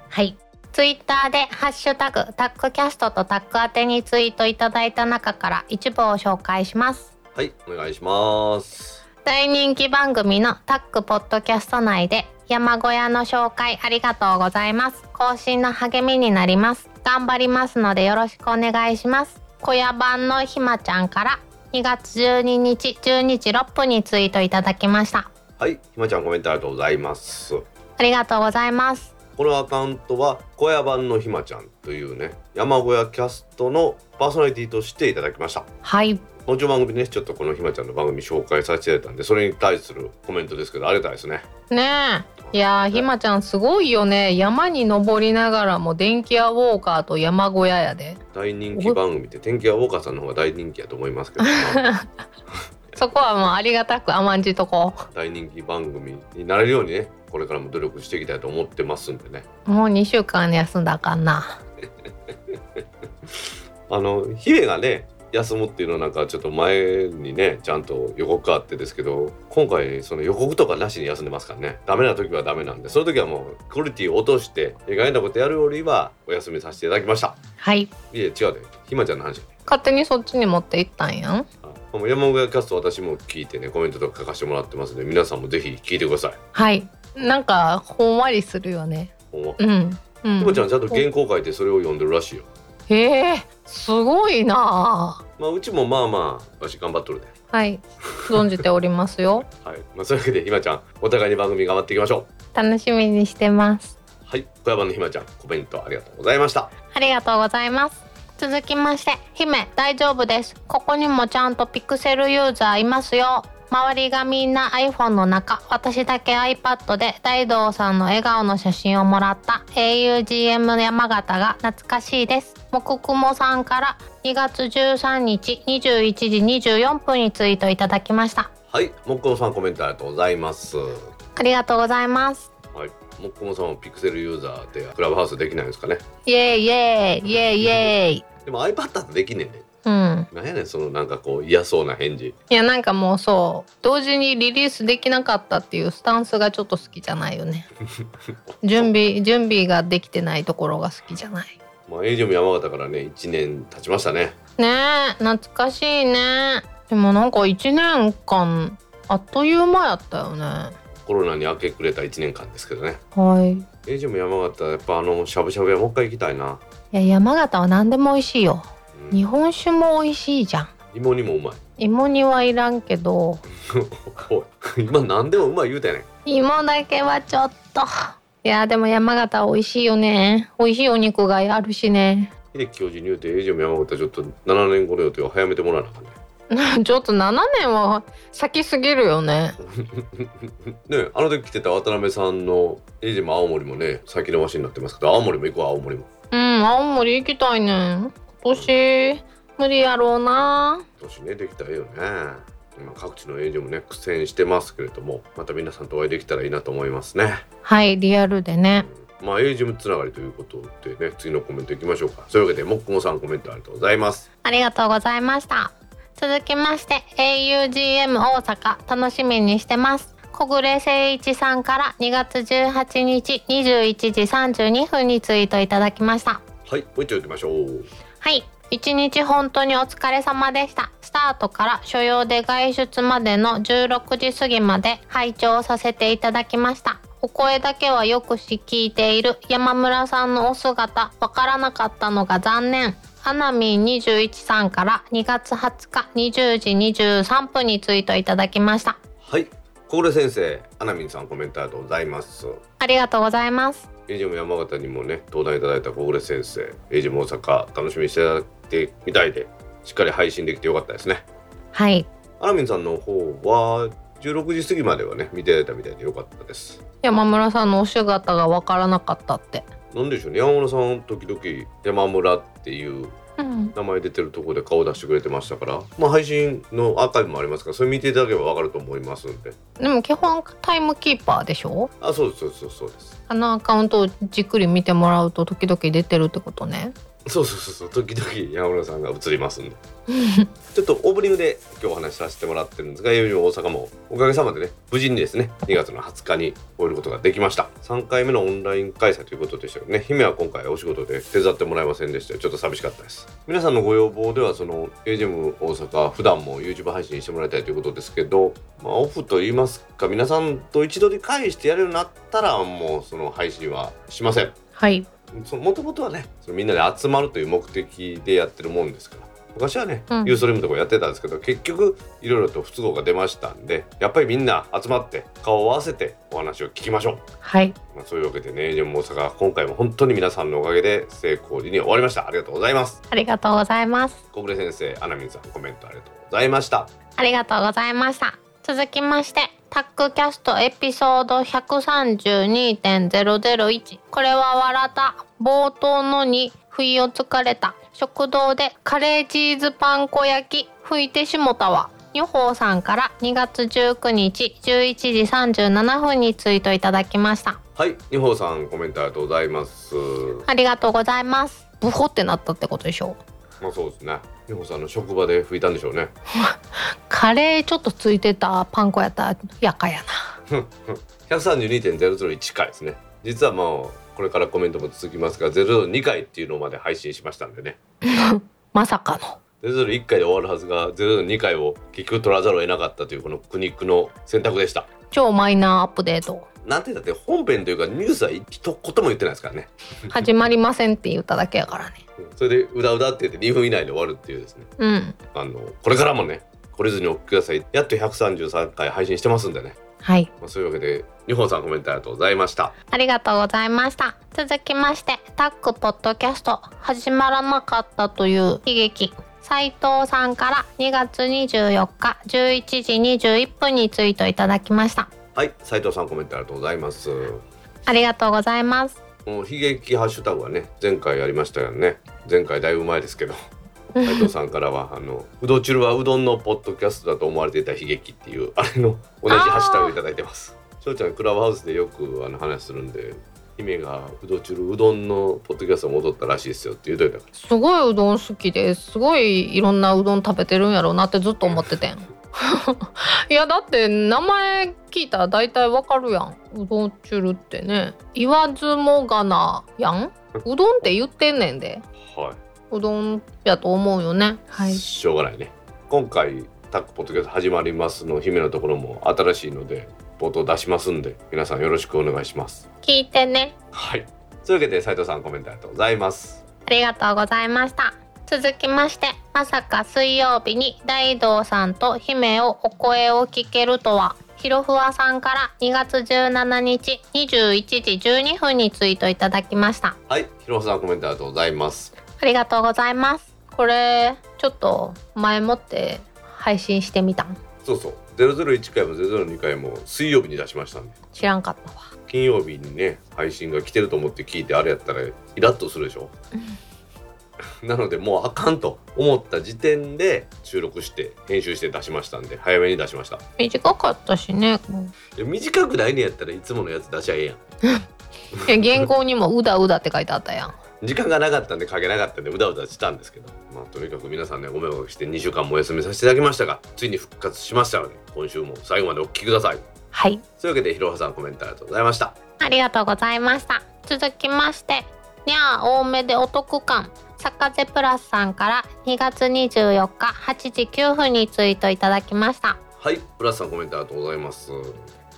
はい。ツイッターでハッシュタグタックキャストとタック宛てにツイートいただいた中から一部を紹介します。はいお願いします大人気番組のタックポッドキャスト内で山小屋の紹介ありがとうございます。更新の励みになります。頑張りますのでよろしくお願いします。小屋版のひまちゃんから2月12日12時6分にツイートいただきました。はいひまちゃんコメントありがとうございます。ありがとうございます。このアカウントは小屋版のひまちゃんというね山小屋キャストのパーソナリティとしていただきました。はいもちろん番組ねちょっとこのひまちゃんの番組紹介させていただいたんでそれに対するコメントですけどありがたいですね。ねえ。いやーひまちゃんすごいよね。山に登りながらも電気屋ウォーカーと山小屋やで。大人気番組って天気屋ウォーカーさんの方が大人気やと思いますけど、そこはもうありがたく甘んじとこ。大人気番組になれるようにねこれからも努力していきたいと思ってますんでね。もう2週間休んだかんな。あの姫がね休むっていうのはなんかちょっと前にねちゃんと予告あってですけど今回その予告とかなしに休んでますからね。ダメな時はダメなんでその時はもうクオリティを落として意外なことやるよりはお休みさせていただきました。はい。いえ違うで。ひまちゃんの話勝手にそっちに持っていったんやん。山小屋キャスト私も聞いてねコメントとか書かせてもらってますんで皆さんもぜひ聞いてください。はい。なんかほんわりするよね。ほんまうん。うん。ひまちゃんちゃんと原稿書いてそれを読んでるらしいよへえすごいな。まあうちもまあまあわし頑張っとるで。はい。存じておりますよ。はい。まあそういうわけでひまちゃんお互いに番組頑張っていきましょう。楽しみにしてます。はい。小山のひまちゃんコメントありがとうございました。ありがとうございます。続きまして姫大丈夫です。ここにもちゃんとピクセルユーザーいますよ。周りがみんな iPhone の中私だけ iPad で大道さんの笑顔の写真をもらった augm の山形が懐かしいです木雲さんから2月13日21時24分にツイートいただきました。はいもっこもさんコメントありがとうございます。はありがとうございます。いもっこもさんはピクセルユーザーでクラブハウスできないんですかね。イエーイイエーイイエーイイエーイでも iPad だとできんねんね。うん。なんやねんそのなんかこう嫌そうな返事。いやなんかもうそう。同時にリリースできなかったっていうスタンスがちょっと好きじゃないよね。準備準備ができてないところが好きじゃないまあエイジム山形からね1年経ちましたね。ねえ懐かしいね。でもなんか1年間あっという間やったよね。コロナに明け暮れた1年間ですけどね。はい。エイジム山形やっぱあのしゃぶしゃぶ屋もう一回行きたいな。いや山形は何でも美味しいよ。うん。日本酒も美味しいじゃん。芋にもうまい。芋煮はいらんけど。今何でもうまい言うたやねん。芋だけはちょっといやでも山形美味しいよね。美味しいお肉があるしね。秀樹教授に言うてエイジム山形ちょっと7年後の予定を早めてもらわなあかんね。ちょっと7年は先すぎるよね。ねあの時来てた渡辺さんのエイジム青森もね先延ばしになってますけど青森も行こう青森も。うん青森行きたいね。ん今年無理やろうな。今年ねできたらええよね。今各地のエイジムね苦戦してますけれどもまた皆さんとお会いできたらいいなと思いますねはいリアルでねまあエイジムつながりということでね次のコメントいきましょうかそういうわけでもっこもさんコメントありがとうございますありがとうございました。続きまして augm 大阪楽しみにしてます。小暮誠一さんから2月18日21時32分にツイートいただきました。はいもう一丁行きましょうはい。一日本当にお疲れ様でした。スタートから所要で外出までの16時過ぎまで拝聴させていただきました。お声だけはよくし聞いている山村さんのお姿、わからなかったのが残念。アナミン21さんから2月20日20時23分にツイートいただきました。はい小暮先生アナミンさんコメントありがとうございますありがとうございます。エイジム山形にもね登壇いただいた小暮先生エイジム大阪楽しみにしていただいてみたいでしっかり配信できてよかったですねはい。アナミンさんの方は16時過ぎまではね見ていただいたみたいでよかったです山村さんのお姿がわからなかったって。なんでしょうね山村さん時々山村っていううん。名前出てるところで顔出してくれてましたからまあ配信のアーカイブもありますからそれ見ていただければわかると思いますんででも基本タイムキーパーでしょ？あそうですそうですそうですあのアカウントをじっくり見てもらうと時々出てるってことね。そうそうそうそう時々山村さんが映りますんでちょっとオープニングで今日お話しさせてもらってるんですが、いよいよ大阪もおかげさまでね、無事にですね、2月の20日に終えることができました。3回目のオンライン開催ということでしたけどね、姫は今回お仕事で手伝ってもらえませんでしたちょっと寂しかったです。皆さんのご要望では、その AGM 大阪、普段も YouTube 配信してもらいたいということですけど、まあ、オフと言いますか、皆さんと一度で返してやるようになったら、もうその配信はしません。はい。もともとはねそのみんなで集まるという目的でやってるもんですから昔はね、うんユーストリームとかやってたんですけど結局いろいろと不都合が出ましたんでやっぱりみんな集まって顔を合わせてお話を聞きましょう、はい。まあ、そういうわけでねでも大阪今回も本当に皆さんのおかげで成功時に終わりましたありがとうございますありがとうございます。小暮先生アナミンさんコメントありがとうございましたありがとうございました。続きまして、タックキャストエピソード132.001。これは笑った。冒頭のに不意をつかれた。食堂でカレーチーズパン粉焼き。吹いてしもたわ。女宝さんから2月19日11時37分にツイートいただきました。はい二宝さんコメントありがとうございますありがとうございます。ブホってなったってことでしょ？まあそうですね二宝さんの職場で吹いたんでしょうね カレーちょっとついてたパン粉やったらやかやな。132.001回ですね実はもうこれからコメントも続きますが002回っていうのまで配信しましたんでね まさかの。001回で終わるはずが002回を結局取らざるを得なかったというこの苦肉の選択でした超マイナーアップデート。なんて言ったって本編というかニュースは一言も言ってないですからね始まりませんって言っただけやからね。それでうだうだって言って2分以内で終わるっていうですねうん。あのこれからもね懲りずにお聞きくださいやっと133回配信してますんでね、はい。まあ、そういうわけで日本さんコメントありがとうございましたありがとうございました。続きまして、タックポッドキャスト始まらなかったという悲劇。斉藤さんから2月24日11時21分にツイートいただきました。はい斉藤さんコメントありがとうございますありがとうございます。もう悲劇ハッシュタグはね前回やりましたよね。前回だいぶ前ですけど斉藤さんからはあのうどんちゅるはうどんのポッドキャストだと思われていた悲劇っていうあれの同じハッシュタグをいただいてます。翔ちゃんクラブハウスでよくあの話するんで姫がうどんちゅるうどんのポッドキャスト戻ったらしいですよって言うといたから。すごいうどん好きですごいいろんなうどん食べてるんやろうなってずっと思っててん いやだって名前聞いたら大体わかるやん。うどんちゅるってね。言わずもがなやん。うどんって言ってんねんで。はうどんやと思うよね。はい。しょうがないね。今回タックポッドキャスト始まりますの姫のところも新しいので冒頭出しますんで皆さんよろしくお願いします。聞いてね。はい。というわけで斉藤さんコメントありがとうございます。ありがとうございました続きましてまさか水曜日に大道さんと姫をお声を聞けるとは。ひろふわさんから2月17日21時12分にツイートいただきました。はいひろさんコメントありがとうございます。ありがとうございます。これちょっと前もって配信してみたん。そうそう。001回も002回も水曜日に出しましたんで。知らんかったわ。金曜日にね配信が来てると思って聞いてあれやったらイラッとするでしょ なのでもうあかんと思った時点で収録して編集して出しましたんで早めに出しました。短かったしね。いや短くないねやったらいつものやつ出しゃええやん。いや原稿にも「うだうだ」って書いてあったやん。時間がなかったんで書けなかったんでうだうだしたんですけど。まあとにかく皆さんねご迷惑して2週間もお休みさせていただきましたがついに復活しましたので今週も最後までお聞きください。はい。というわけでひろはさんコメントありがとうございました。ありがとうございました。続きまして、にゃー多めでお得感。サカゼプラスさんから2月24日8時9分にツイートいただきました。はいプラスさんコメントありがとうございます。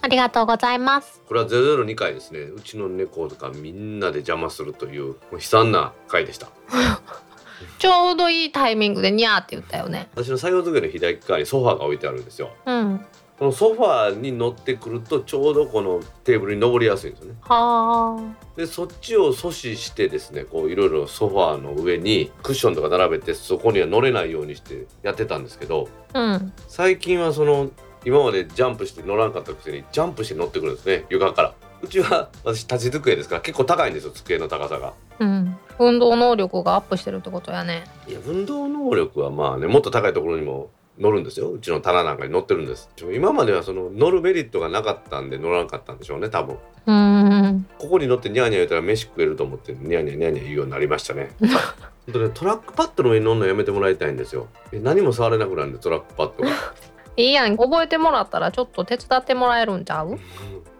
ありがとうございます。これは002回ですね。うちの猫とかみんなで邪魔するという悲惨な回でした。ちょうどいいタイミングでニャーって言ったよね。私の作業机の左側にソファーが置いてあるんですよ。うんこのソファーに乗ってくるとちょうどこのテーブルに登りやすいんですよね。はでそっちを阻止してですねこういろいろソファーの上にクッションとか並べてそこには乗れないようにしてやってたんですけどあうん。最近はその今までジャンプして乗らなかったくせにジャンプして乗ってくるんですね床から。うちは私立ち机ですから結構高いんですよ机の高さが。うん。運動能力がアップしてるってことやね。いや運動能力はまあねもっと高いところにも乗るんですよ。うちの棚なんかに乗ってるんです。今まではその乗るメリットがなかったんで乗らなかったんでしょうね多分。ここに乗ってニャーニャー言ったら飯食えると思ってニャーニャーニャーニャー言うようになりましたね。本当ねトラックパッドの上に乗るのやめてもらいたいんですよ。え何も触れなくなるんでトラックパッドが。いいやん。覚えてもらったらちょっと手伝ってもらえるんちゃう？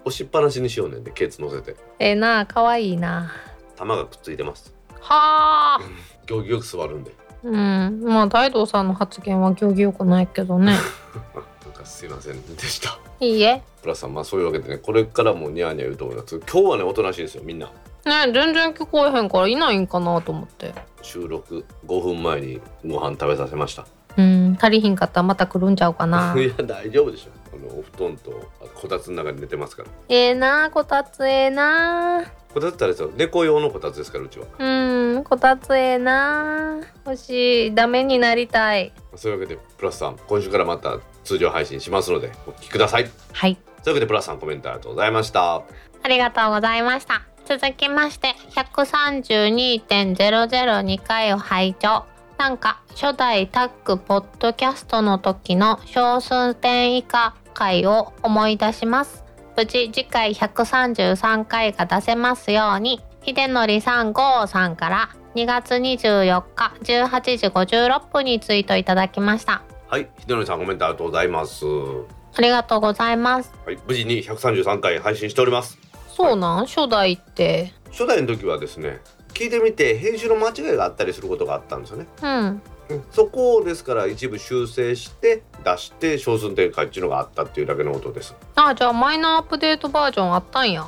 押しっぱなしにしようねんでケツ乗せて。ええなあかわいいな。玉がくっついてます。はあ。行儀よく座るんでうん。まあ大道さんの発言は行儀よくないけどね。なんかすいませんでした。いいえ。プラスさんまあそういうわけでねこれからもニャーニャー言うと思います。今日はねおとなしいですよみんな。ね全然聞こえへんからいないんかなと思って。収録5分前にご飯食べさせました。うん足りひんかったらまた来るんちゃうかな。いや大丈夫でしょあのお布団とあこたつの中に寝てますから。ええなあこたつええな。あこたつってあれですよ。猫用のこたつですからうちは。うんこたつええな。あ欲しい。ダメになりたい。そういうわけでプラスさん今週からまた通常配信しますのでお聞きください。はい。というわけでプラスさんコメントありがとうございました。ありがとうございました。続きまして、132.002回を拝聴。なんか、初代タッグポッドキャストの時の小数点以下回を思い出します。無事次回133回が出せますように、秀則3号さんから2月24日18時56分にツイートいただきました。はい秀則さんコメントありがとうございますはありがとうございます。い無事に133回配信しておりますそうなん？初代って？初代の時はですね聞いてみて編集の間違いがあったりすることがあったんですよねうん。うんそこをですから一部修正して出して小数点回っていうのがあったっていうだけのことですあ、じゃあマイナーアップデートバージョンあったんや。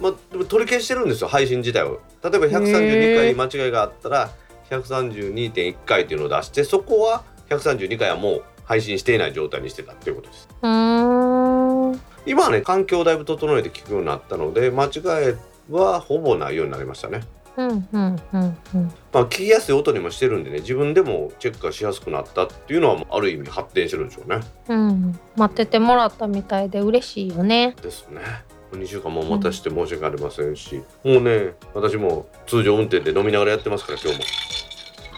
まあ、でも取り消してるんですよ配信自体を例えば132回間違いがあったら132.1回っていうのを出してそこは132回はもう配信していない状態にしてたっていうことですうーん。今はね環境をだいぶ整えて聞くようになったので間違いはほぼないようになりましたね。まあ聞きやすい音にもしてるんでね自分でもチェックがしやすくなったっていうのはある意味発展してるんでしょうねうん。待っててもらったみたいで嬉しいよね。ですね2週間もお待たせして申し訳ありませんし、もうね私も通常運転で飲みながらやってますから今日も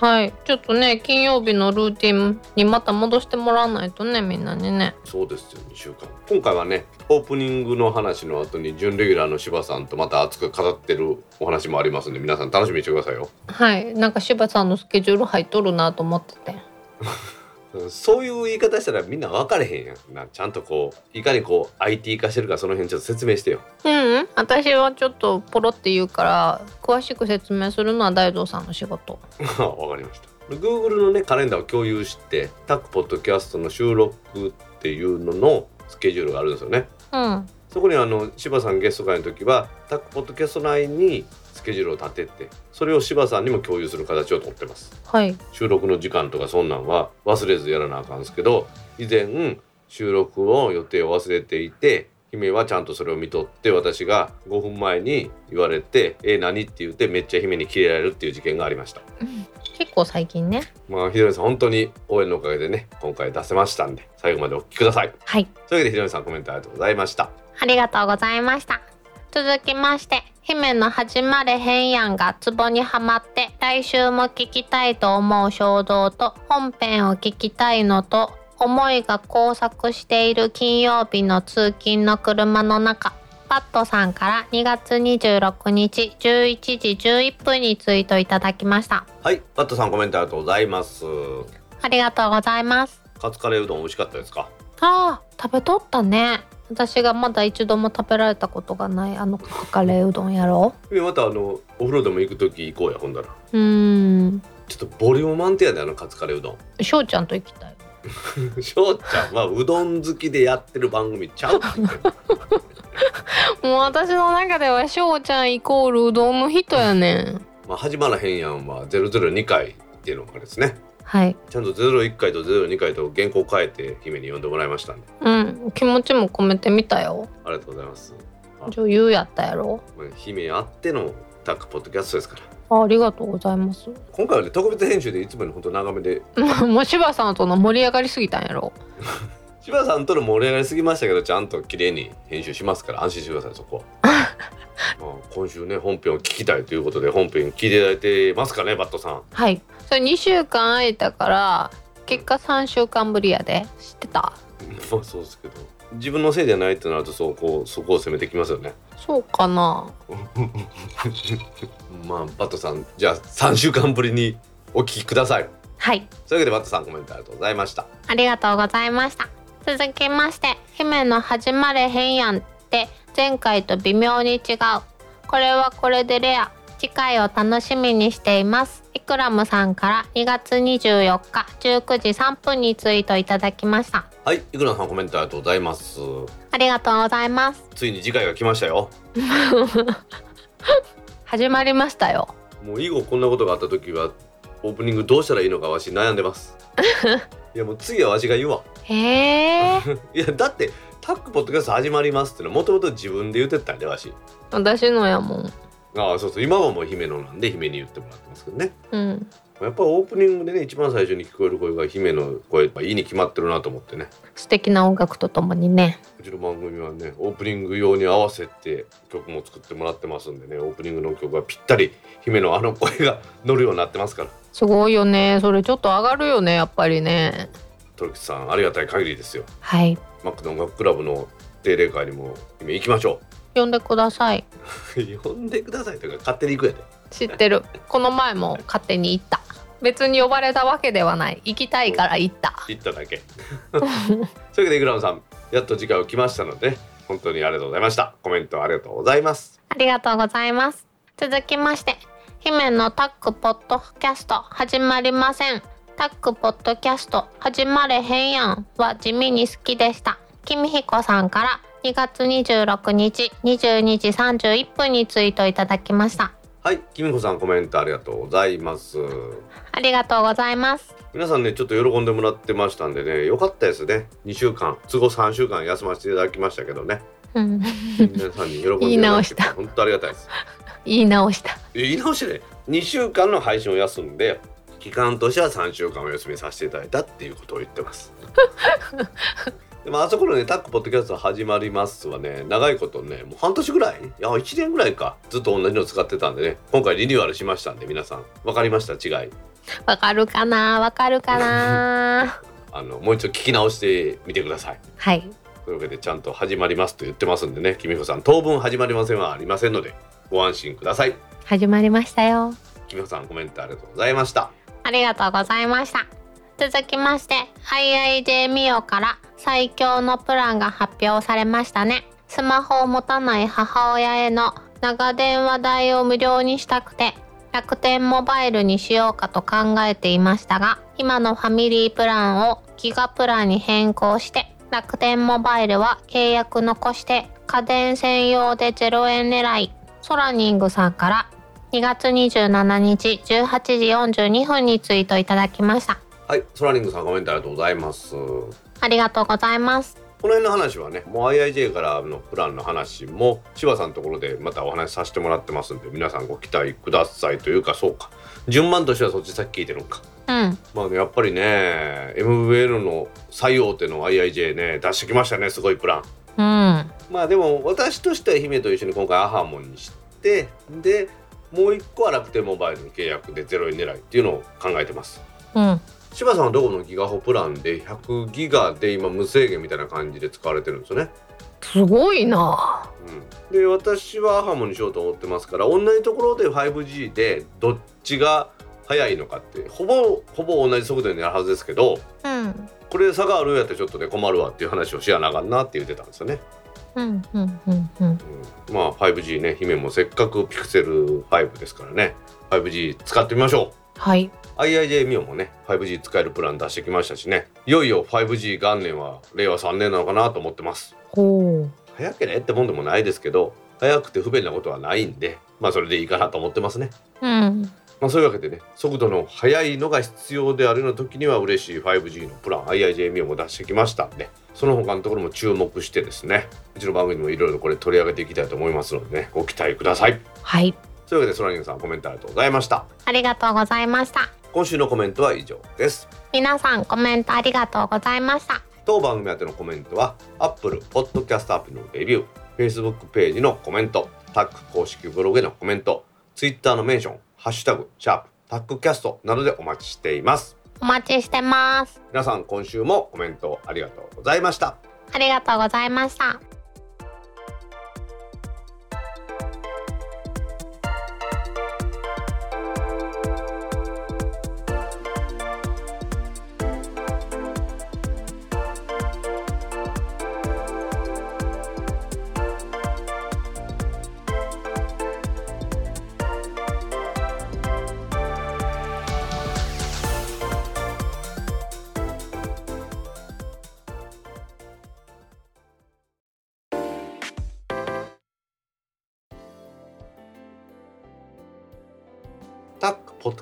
はい。ちょっとね、金曜日のルーティンにまた戻してもらわないとね、みんなにね。そうですよ2週間今回はねオープニングの話の後に準レギュラーの柴さんとまた熱く語ってるお話もありますんで皆さん楽しみにしてくださいよはい。なんか柴さんのスケジュール入っとるなと思ってて。そういう言い方したらみんな分かれへんやん。なちゃんとこういかにこう IT 化してるかその辺ちょっと説明してよ。うん、うん、私はちょっとポロって言うから、詳しく説明するのは大道さんの仕事。わかりました。Google のねカレンダーを共有してタックポッドキャストの収録っていうののスケジュールがあるんですよね。うん。そこにあの柴さんゲスト会の時はタックポッドキャスト内にスケジュールを立ててそれを柴さんにも共有する形をとってますはい。収録の時間とかそんなんは忘れずやらなあかんですけど以前収録の予定を忘れていて姫はちゃんとそれを見とって私が5分前に言われて「え何?」って言ってめっちゃ姫にキレられるっていう事件がありました 結構最近ね。まあひどりさん本当に応援のおかげでね今回出せましたんで最後までお聞きくださいはい。というわけでひどりさんコメントありがとうございましたありがとうございました。続きまして、姫の始まれへんやんがツボにはまって、来週も聞きたいと思う衝動と本編を聞きたいのと、思いが交錯している金曜日の通勤の車の中、パットさんから2月26日11時11分にツイートいただきました。はいパットさんコメントありがとうございますありがとうございます。カツカレーうどん美味しかったですか？ああ、食べとったね。私がまだ一度も食べられたことがないあのカレーうどんやろでまたあのお風呂でも行く時行こうやほんだら。うーん。ちょっとボリューム満点やであのカツカレーうどん。翔ちゃんと行きたい。翔ちゃんはうどん好きでやってる番組ちゃう もう私の中では翔ちゃんイコールうどんの人やねん。まあ始まらへんやんは002回っていうのがですねはい。ちゃんと01回と02回と原稿変えて姫に読んでもらいましたんで。うん。気持ちも込めてみたよ。ありがとうございます。女優やったやろ。まあ姫あってのタックポッドキャストですから。あありがとうございます。今回はね特別編集でいつもより本当長めで。もう柴さんとの盛り上がりすぎたんやろ。柴さんとの盛り上がりすぎましたけどちゃんと綺麗に編集しますから安心してくださいそこは。まあ今週ね本編を聞きたいということで本編聞いていただいてますかねバットさん。はいそれ2週間空いたから結果3週間ぶりやで。知ってた？まあそうですけど。自分のせいじゃないってなるとそうこうそこを攻めてきますよね。そうかな。まあバットさんじゃあ3週間ぶりにお聞きください。はい。というわけでバットさんコメントありがとうございました。ありがとうございました。続きまして姫の始まれへんやんって前回と微妙に違う。これはこれでレア次回を楽しみにしています。イクラムさんから2月24日19時3分にツイートいただきました。はいいくらさんコメントありがとうございます。ありがとうございます。ついに次回が来ましたよ。始まりましたよ。もう以後こんなことがあった時はオープニングどうしたらいいのかわし悩んでます。いやもう次はわしが言うわ。へえ いやだってタックポッドキャスト始まりますってのはもともと自分で言ってたんでわし。私のやもんああそうそう。今はもう姫のなんで姫に言ってもらってますけどね。うん。やっぱりオープニングでね一番最初に聞こえる声が姫の声やっぱいいに決まってるなと思ってね。素敵な音楽とともにね。うちの番組はねオープニング用に合わせて曲も作ってもらってますんでね。オープニングの曲がぴったり姫のあの声が乗るようになってますから。すごいよね。それちょっと上がるよねやっぱりね。ト吉さんありがたい限りですよ。はい。マックの音楽クラブの定例会にも姫行きましょ呼んでください。う呼んでくださいとか勝手に行くやで。知ってる。この前も勝手に行った。別に呼ばれたわけではない。行きたいから行った。行っただけ。そういうわけでイグラムさんやっと時間が来ましたので本当にありがとうございました。コメントありがとうございます。ありがとうございます。続きまして姫のタックポッドキャスト始まりません。タックポッドキャスト始まれへんやんは地味に好きでした。君彦さんから2月26日22時31分にツイートいただきました。はいきみこさんコメントありがとうございます。ありがとうございます。皆さんねちょっと喜んでもらってましたんでねよかったですね。2週間都合3週間休ませていただきましたけどね。うん。皆さんに喜んでいただ言い直した。本当ありがたいです。言い直した。え言い直してね2週間の配信を休んで期間としては3週間お休みさせていただいたっていうことを言ってます でもあそこのねタックポッドキャスト始まりますはね長いことねもう半年ぐらい？いや1年ぐらいか。ずっと同じの使ってたんでね。今回リニューアルしましたんで皆さん。分かりました？違い。わかるかな？わかるかな？あのもう一度聞き直してみてください。はい。というわけでちゃんと始まりますと言ってますんでね。きみこさん当分始まりませんはありませんのでご安心ください。始まりましたよ。きみこさんコメントありがとうございました。ありがとうございました。続きまして、IIJ ミオから最強のプランが発表されましたね。スマホを持たない母親への長電話代を無料にしたくて、楽天モバイルにしようかと考えていましたが、今のファミリープランをギガプランに変更して、楽天モバイルは契約残して家電専用で0円狙い。ソラニングさんから2月27日18時42分にツイートいただきました。はいソラリングさんコメントありがとうございますありがとうございます。この辺の話はねもう IIJ からのプランの話も柴さんのところでまたお話しさせてもらってますんで皆さんご期待くださいというかそうか順番としてはそっち先聞いてるのかうん。まあねやっぱりね MVL の最大手の IIJ ね出してきましたねすごいプランうん。まあでも私としては姫と一緒に今回アハモンにしてでもう一個は楽天モバイルの契約で0円狙いっていうのを考えてますうん。柴さんはどこのギガホプランで100ギガで今無制限みたいな感じで使われてるんですよねすごいなうん、で私はアハモにしようと思ってますから同じところで 5G でどっちが速いのかってほぼほぼ同じ速度になるはずですけどうん。これ差があるんやってちょっとね困るわっていう話をしやなあかんなって言ってたんですよね、うん。うん。うん。うん。うん、まあ 5G ね姫もせっかくピクセル5ですからね 5G 使ってみましょはい IIJ ミオもね 5G 使えるプラン出してきましたしね。いよいよ 5G 元年は令和3年なのかなと思ってます。ほう。早ければってもんでもないですけど早くて不便なことはないんでまあそれでいいかなと思ってますね。うん。まあそういうわけでね速度の速いのが必要であるような時には嬉しい 5G のプラン IIJ ミオも出してきましたんでその他のところも注目してですねうちの番組にもいろいろこれ取り上げていきたいと思いますのでねご期待ください。はい。というわけでソラニンさんコメントありがとうございました。ありがとうございました今週のコメントは以上です。皆さんコメントありがとうございました。当番組宛てのコメントは Apple Podcast アプリのレビュー Facebook ページのコメントタック公式ブログへのコメント Twitter のメンションハッシュタグシャープタックキャストなどでお待ちしています。お待ちしてます。皆さん今週もコメントありがとうございました。ありがとうございました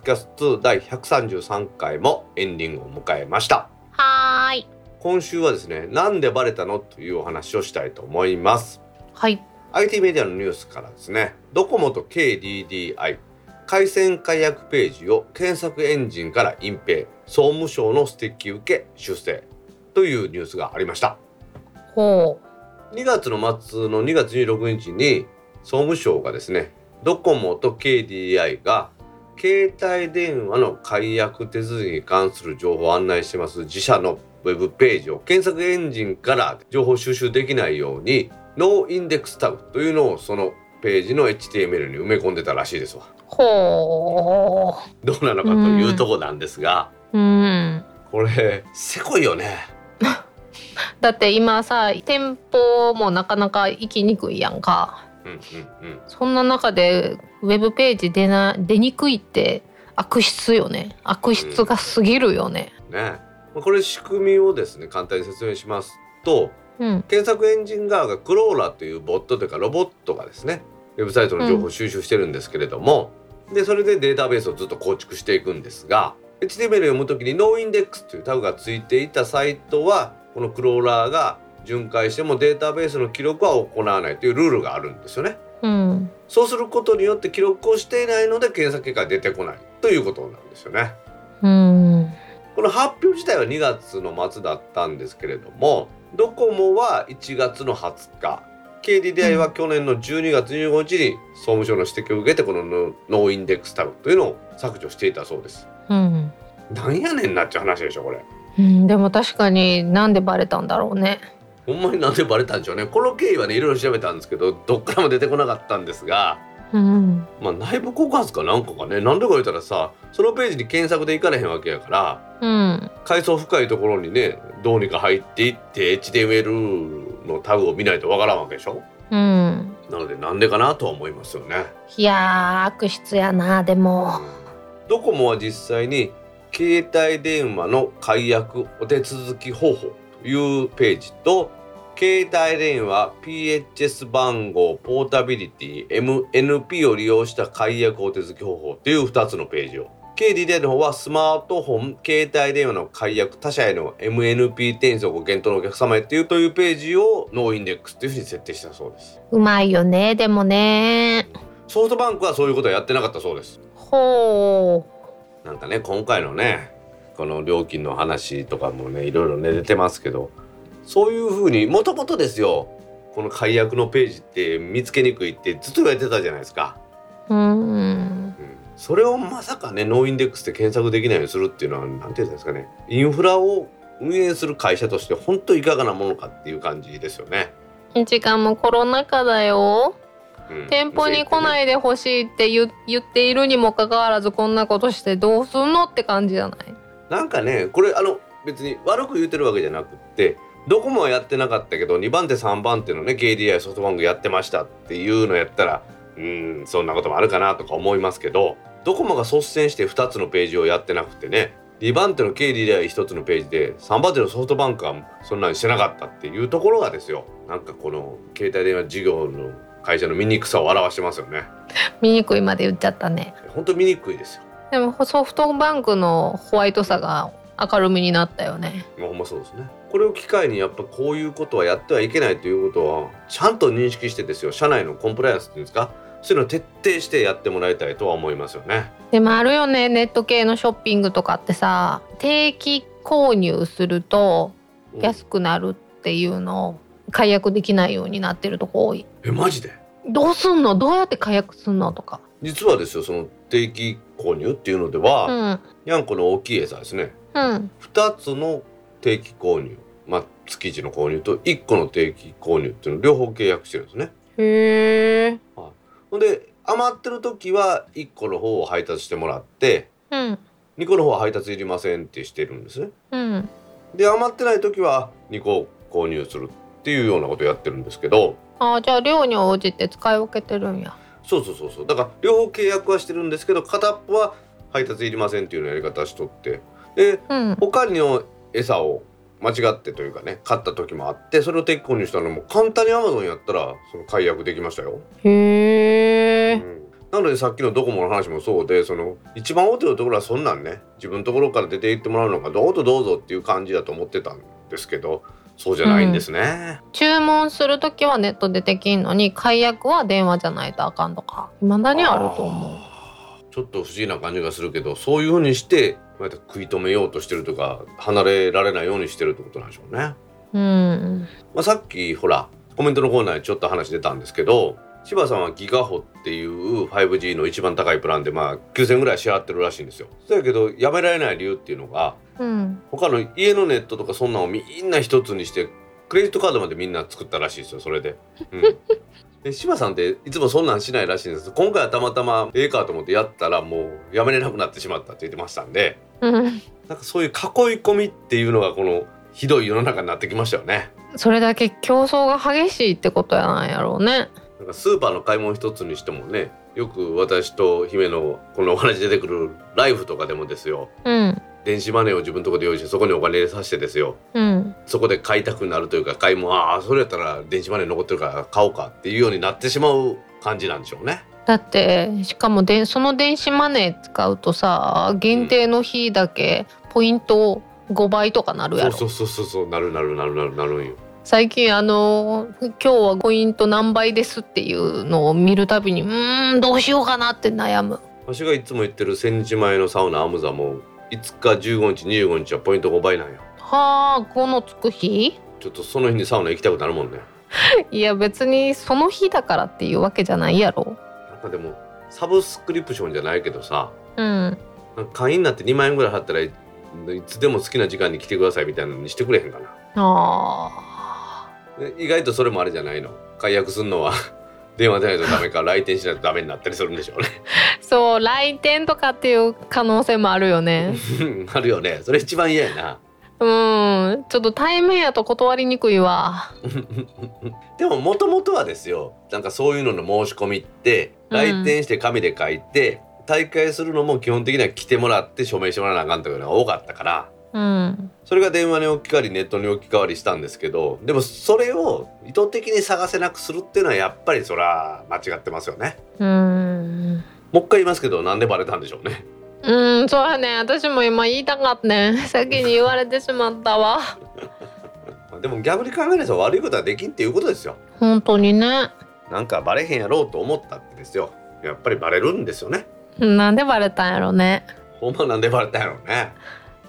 キャスト第133回もエンディングを迎えました。はーい。今週はですねなんでバレたの？というお話をしたいと思います。はい。IT メディアのニュースからですねドコモと KDDI 回線解約ページを検索エンジンから隠蔽総務省の指摘受け修正というニュースがありました。ほ2月の末の2月26日に総務省がですねドコモと KDDI が携帯電話の解約手続きに関する情報を案内してます自社のウェブページを検索エンジンから情報収集できないようにノーインデックスタグというのをそのページの HTML に埋め込んでたらしいですわ。うほどうなのかというとこなんですが、ううんこれせこいよね。だって今さ店舗もなかなか行きにくいやんかうんうんうん。そんな中でウェブページ出な出にくいって悪質よね。悪質が過ぎるよね。ね。まあこれ仕組みをですね簡単に説明しますとうん。検索エンジン側がクローラーというボットというかロボットがですねウェブサイトの情報を収集してるんですけれども、でそれでデータベースをずっと構築していくんですが HTML を読む時に noindex というタグがついていたサイトはこのクローラーが巡回してもデータベースの記録は行わないというルールがあるんですよね。うん。そうすることによって記録をしていないので検索結果が出てこないということなんですよね。うん。この発表自体は2月の末だったんですけれどもドコモは1月の20日。KDDI は去年の12月25日に総務省の指摘を受けてこのノノーインデックスタグというのを削除していたそうです。うん。なんやねんなっちゅう話でしょこれ。うん。でも確かになんでバレたんだろうねほんまになんでバレたんでしょうね。この経緯はねいろいろ調べたんですけどどっからも出てこなかったんですがうん。まあ内部告発かなんかがね。なんでか言ったらさそのページに検索でいかれへんわけやからうん。階層深いところにねどうにか入っていって HTML のタグを見ないとわからんわけでしょ。うん。なのでなんでかなとは思いますよね。いやー悪質やなでも。ドコモは実際に携帯電話の解約お手続き方法というページと携帯電話 PHS 番号ポータビリティ MNP を利用した解約お手続き方法という2つのページを。KDDI の方はスマートフォン携帯電話の解約他社への MNP 転送ご検討のお客様へというというページをノーインデックスというふうに設定したそうです。うまいよねでもね。ソフトバンクはそういうことはやってなかったそうです。ほなんかね今回のねこの料金の話とかもねいろいろね出てますけどそういうふうにもともとですよこの解約のページって見つけにくいってずっと言われてたじゃないですか、ううん。うん、それをまさかねノーインデックスで検索できないようにするっていうのは何て言うんですかね。インフラを運営する会社として本当いかがなものかっていう感じですよね。時間もコロナ禍だよ。うん。店舗に来ないでほしいって言言っているにもかかわらずこんなことしてどうすんのって感じじゃない？なんかねこれあの別に悪く言ってるわけじゃなくってドコモはやってなかったけど2番手3番手のね KDI ソフトバンクやってましたっていうのやったらうーんそんなこともあるかなとか思いますけどドコモが率先して2つのページをやってなくてね2番手の経理で1つのページで3番手のソフトバンクはそんなにしてなかったっていうところがですよ。なんかこの携帯電話事業の会社の醜さを表してますよね。醜いまで言っちゃったね。本当醜いですよ。でもソフトバンクのホワイトさが明るみになったよね。まあほんまそうですね。これを機会にやっぱこういうことはやってはいけないということはちゃんと認識してですよ。社内のコンプライアンスっていうんですか？そういうのを徹底してやってもらいたいとは思いますよね。でもあるよね。ネット系のショッピングとかってさ定期購入するとうん。安くなるっていうのを解約できないようになってるとこ多い。えマジで？どうすんの？どうやって解約すんの？とか。実はですよその定期購入っていうのでうは、ん。ヤンコの大きい餌ですね。うん2つの定期購入。まあ月1の購入と1個の定期購入っていうのを両方契約してるんですね。へえほんで余ってる時は1個の方を配達してもらってうん。2個の方は配達いりませんってしてるんですね。うん。で余ってない時は2個購入するっていうようなことをやってるんですけど。あーじゃあ量に応じて使い分けてるんや。そうそうそうそう。だから両方契約はしてるんですけど片っぽは配達いりませんっていうようなやり方しとってでうん。他の餌を間違ってというかね買った時もあってそれを定期購入したのも簡単に Amazon やったらその解約できましたよ、へえうん。なのでさっきのドコモの話もそうでその一番大手のところはそんなんね自分のところから出て行ってもらうのがどうぞどうぞっていう感じだと思ってたんですけどそうじゃないんですね、注文するときはネットでできんのに解約は電話じゃないとあかんとか未だにあると思う。ちょっと不思議な感じがするけどそういうふうにしてまた食い止めようとしてるとか離れられないようにしてるってことなんでしょうね。うんまあ、さっきほらコメントのコーナーにちょっと話出たんですけど柴さんはギガホっていう 5G の一番高いプランでまあ9000円ぐらい支払ってるらしいんですよ。そやけどやめられない理由っていうのがうん他の家のネットとかそんなんをみんな一つにしてクレジットカードまでみんな作ったらしいですよそれで。うん で柴さんっていつもそんなんしないらしいんです。今回はたまたまええかと思ってやったらもうやめれなくなってしまったって言ってましたんで。うん。なんかそういう囲い込みっていうのがこのひどい世の中になってきましたよね。それだけ競争が激しいってことやなんやろうね。なんかスーパーの買い物一つにしてもねよく私と姫のこのお話出てくるライフとかでもですよ。うん電子マネーを自分のところで用意してそこにお金入れさせてですようんそこで買いたくなるというか買い物ああそれやったら電子マネー残ってるから買おうかっていうようになってしまう感じなんでしょうね。だってしかもでその電子マネー使うとさ限定の日だけポイント5倍とかなるやろそうそうそうそうなるなるなるなるなるんよ。最近あの今日はポイント何倍ですっていうのを見るたびにうーんどうしようかなって悩む私がいつも言ってる千日前のサウナアムザも5日15日25日はポイント5倍なんよ。はあこのつく日？ちょっとその日にサウナ行きたくなるもんね。いや別にその日だからっていうわけじゃないやろ。なんかでもサブスクリプションじゃないけどさうん。会員になって2万円ぐらい払ったらいいつでも好きな時間に来てくださいみたいなのにしてくれへんかな。あで意外とそれもあれじゃないの？解約するのは電話でないとダメか来店しないとダメになったりするんでしょうね。ーそう来店とかっていう可能性もあるよね。あるよね。それ一番嫌やな。うん。ちょっと対面やと断りにくいわ。でももともとはですよなんかそういうのの申し込みってうん。来店して紙で書いて、大会するのも基本的には来てもらって署名してもらわなあかんというのが多かったからうんそれが電話に置き換わりネットに置き換わりしたんですけどでもそれを意図的に探せなくするっていうのはやっぱりそれは間違ってますよね。うんもう一回言いますけどなんでバレたんでしょうね。うんそうやね私も今言いたかったね 先に言われてしまったわ でも逆に考えないと悪いことはできんっていうことですよ。本当にねなんかバレへんやろうと思ったってですよ。やっぱりバレるんですよね。なんでバレたんやろねほんまなんでバレたんやろうね。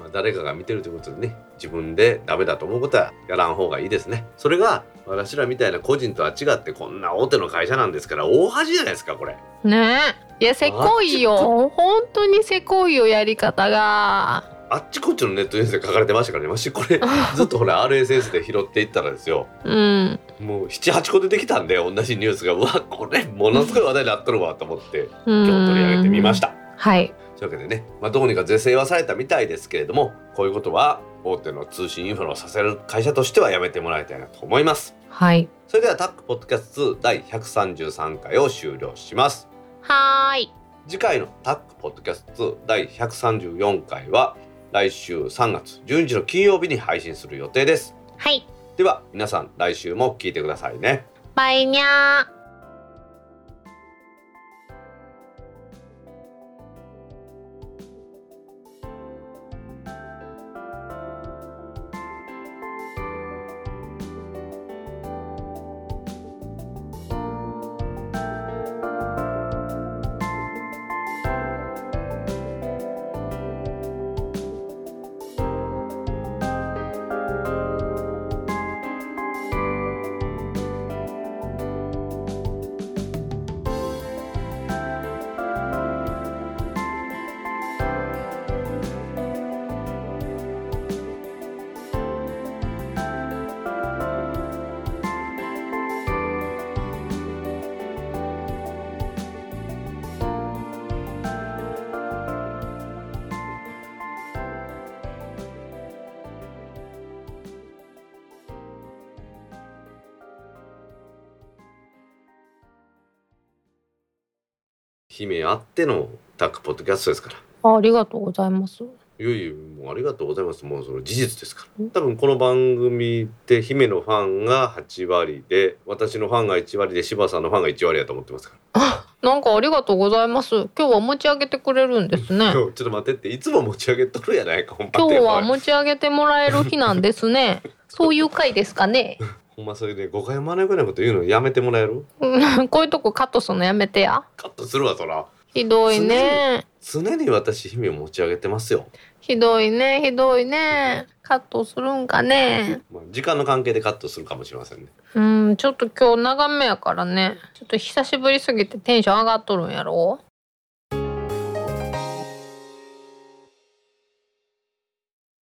まあ、誰かが見てるということでね自分でダメだと思うことはやらん方がいいですね。それが私らみたいな個人とは違ってこんな大手の会社なんですから大恥じゃないですかこれ。ねいやせこいよ本当にせこいよやり方があっちこっちのネットニュースで書かれてましたからね。わしこれ ずっとほら RSS で拾っていったらですよ。うんもう78個出てきたんで同じニュースがうわこれものすごい話題になっとるわと思って今今日取り上げてみました。はいというわけでね、まあ、どうにか是正はされたみたいですけれどもこういうことは大手の通信インフラをさせる会社としてはやめてもらいたいなと思います。はい。それではタックポッドキャスト2第133回を終了します。はーい。次回のタックポッドキャスト第134回は来週3月12日の金曜日に配信する予定です。はい。では皆さん来週も聞いてくださいね。バイニャーあってのタックポッドキャストですから。あありがとうございます。いやいやもうありがとうございます。もうその事実ですから。多分この番組って姫のファンが8割で私のファンが1割で柴さんのファンが1割やと思ってますから。なんかありがとうございます。今日は持ち上げてくれるんですね。ちょっと待ってっていつも持ち上げとるやないか今日は持ち上げてもらえる日なんですね。そういう回ですかね。ほんまそれで誤解招くようなこと言うのやめてもらえる？う んこういうとこカットするのやめてや。カットするわそらひどいね。常に私姫を持ち上げてますよ、ひどいねひどいね。カットするんかね。まあ、時間の関係でカットするかもしれませんね。うんちょっと今日長めやからね。ちょっと久しぶりすぎてテンション上がっとるんやろ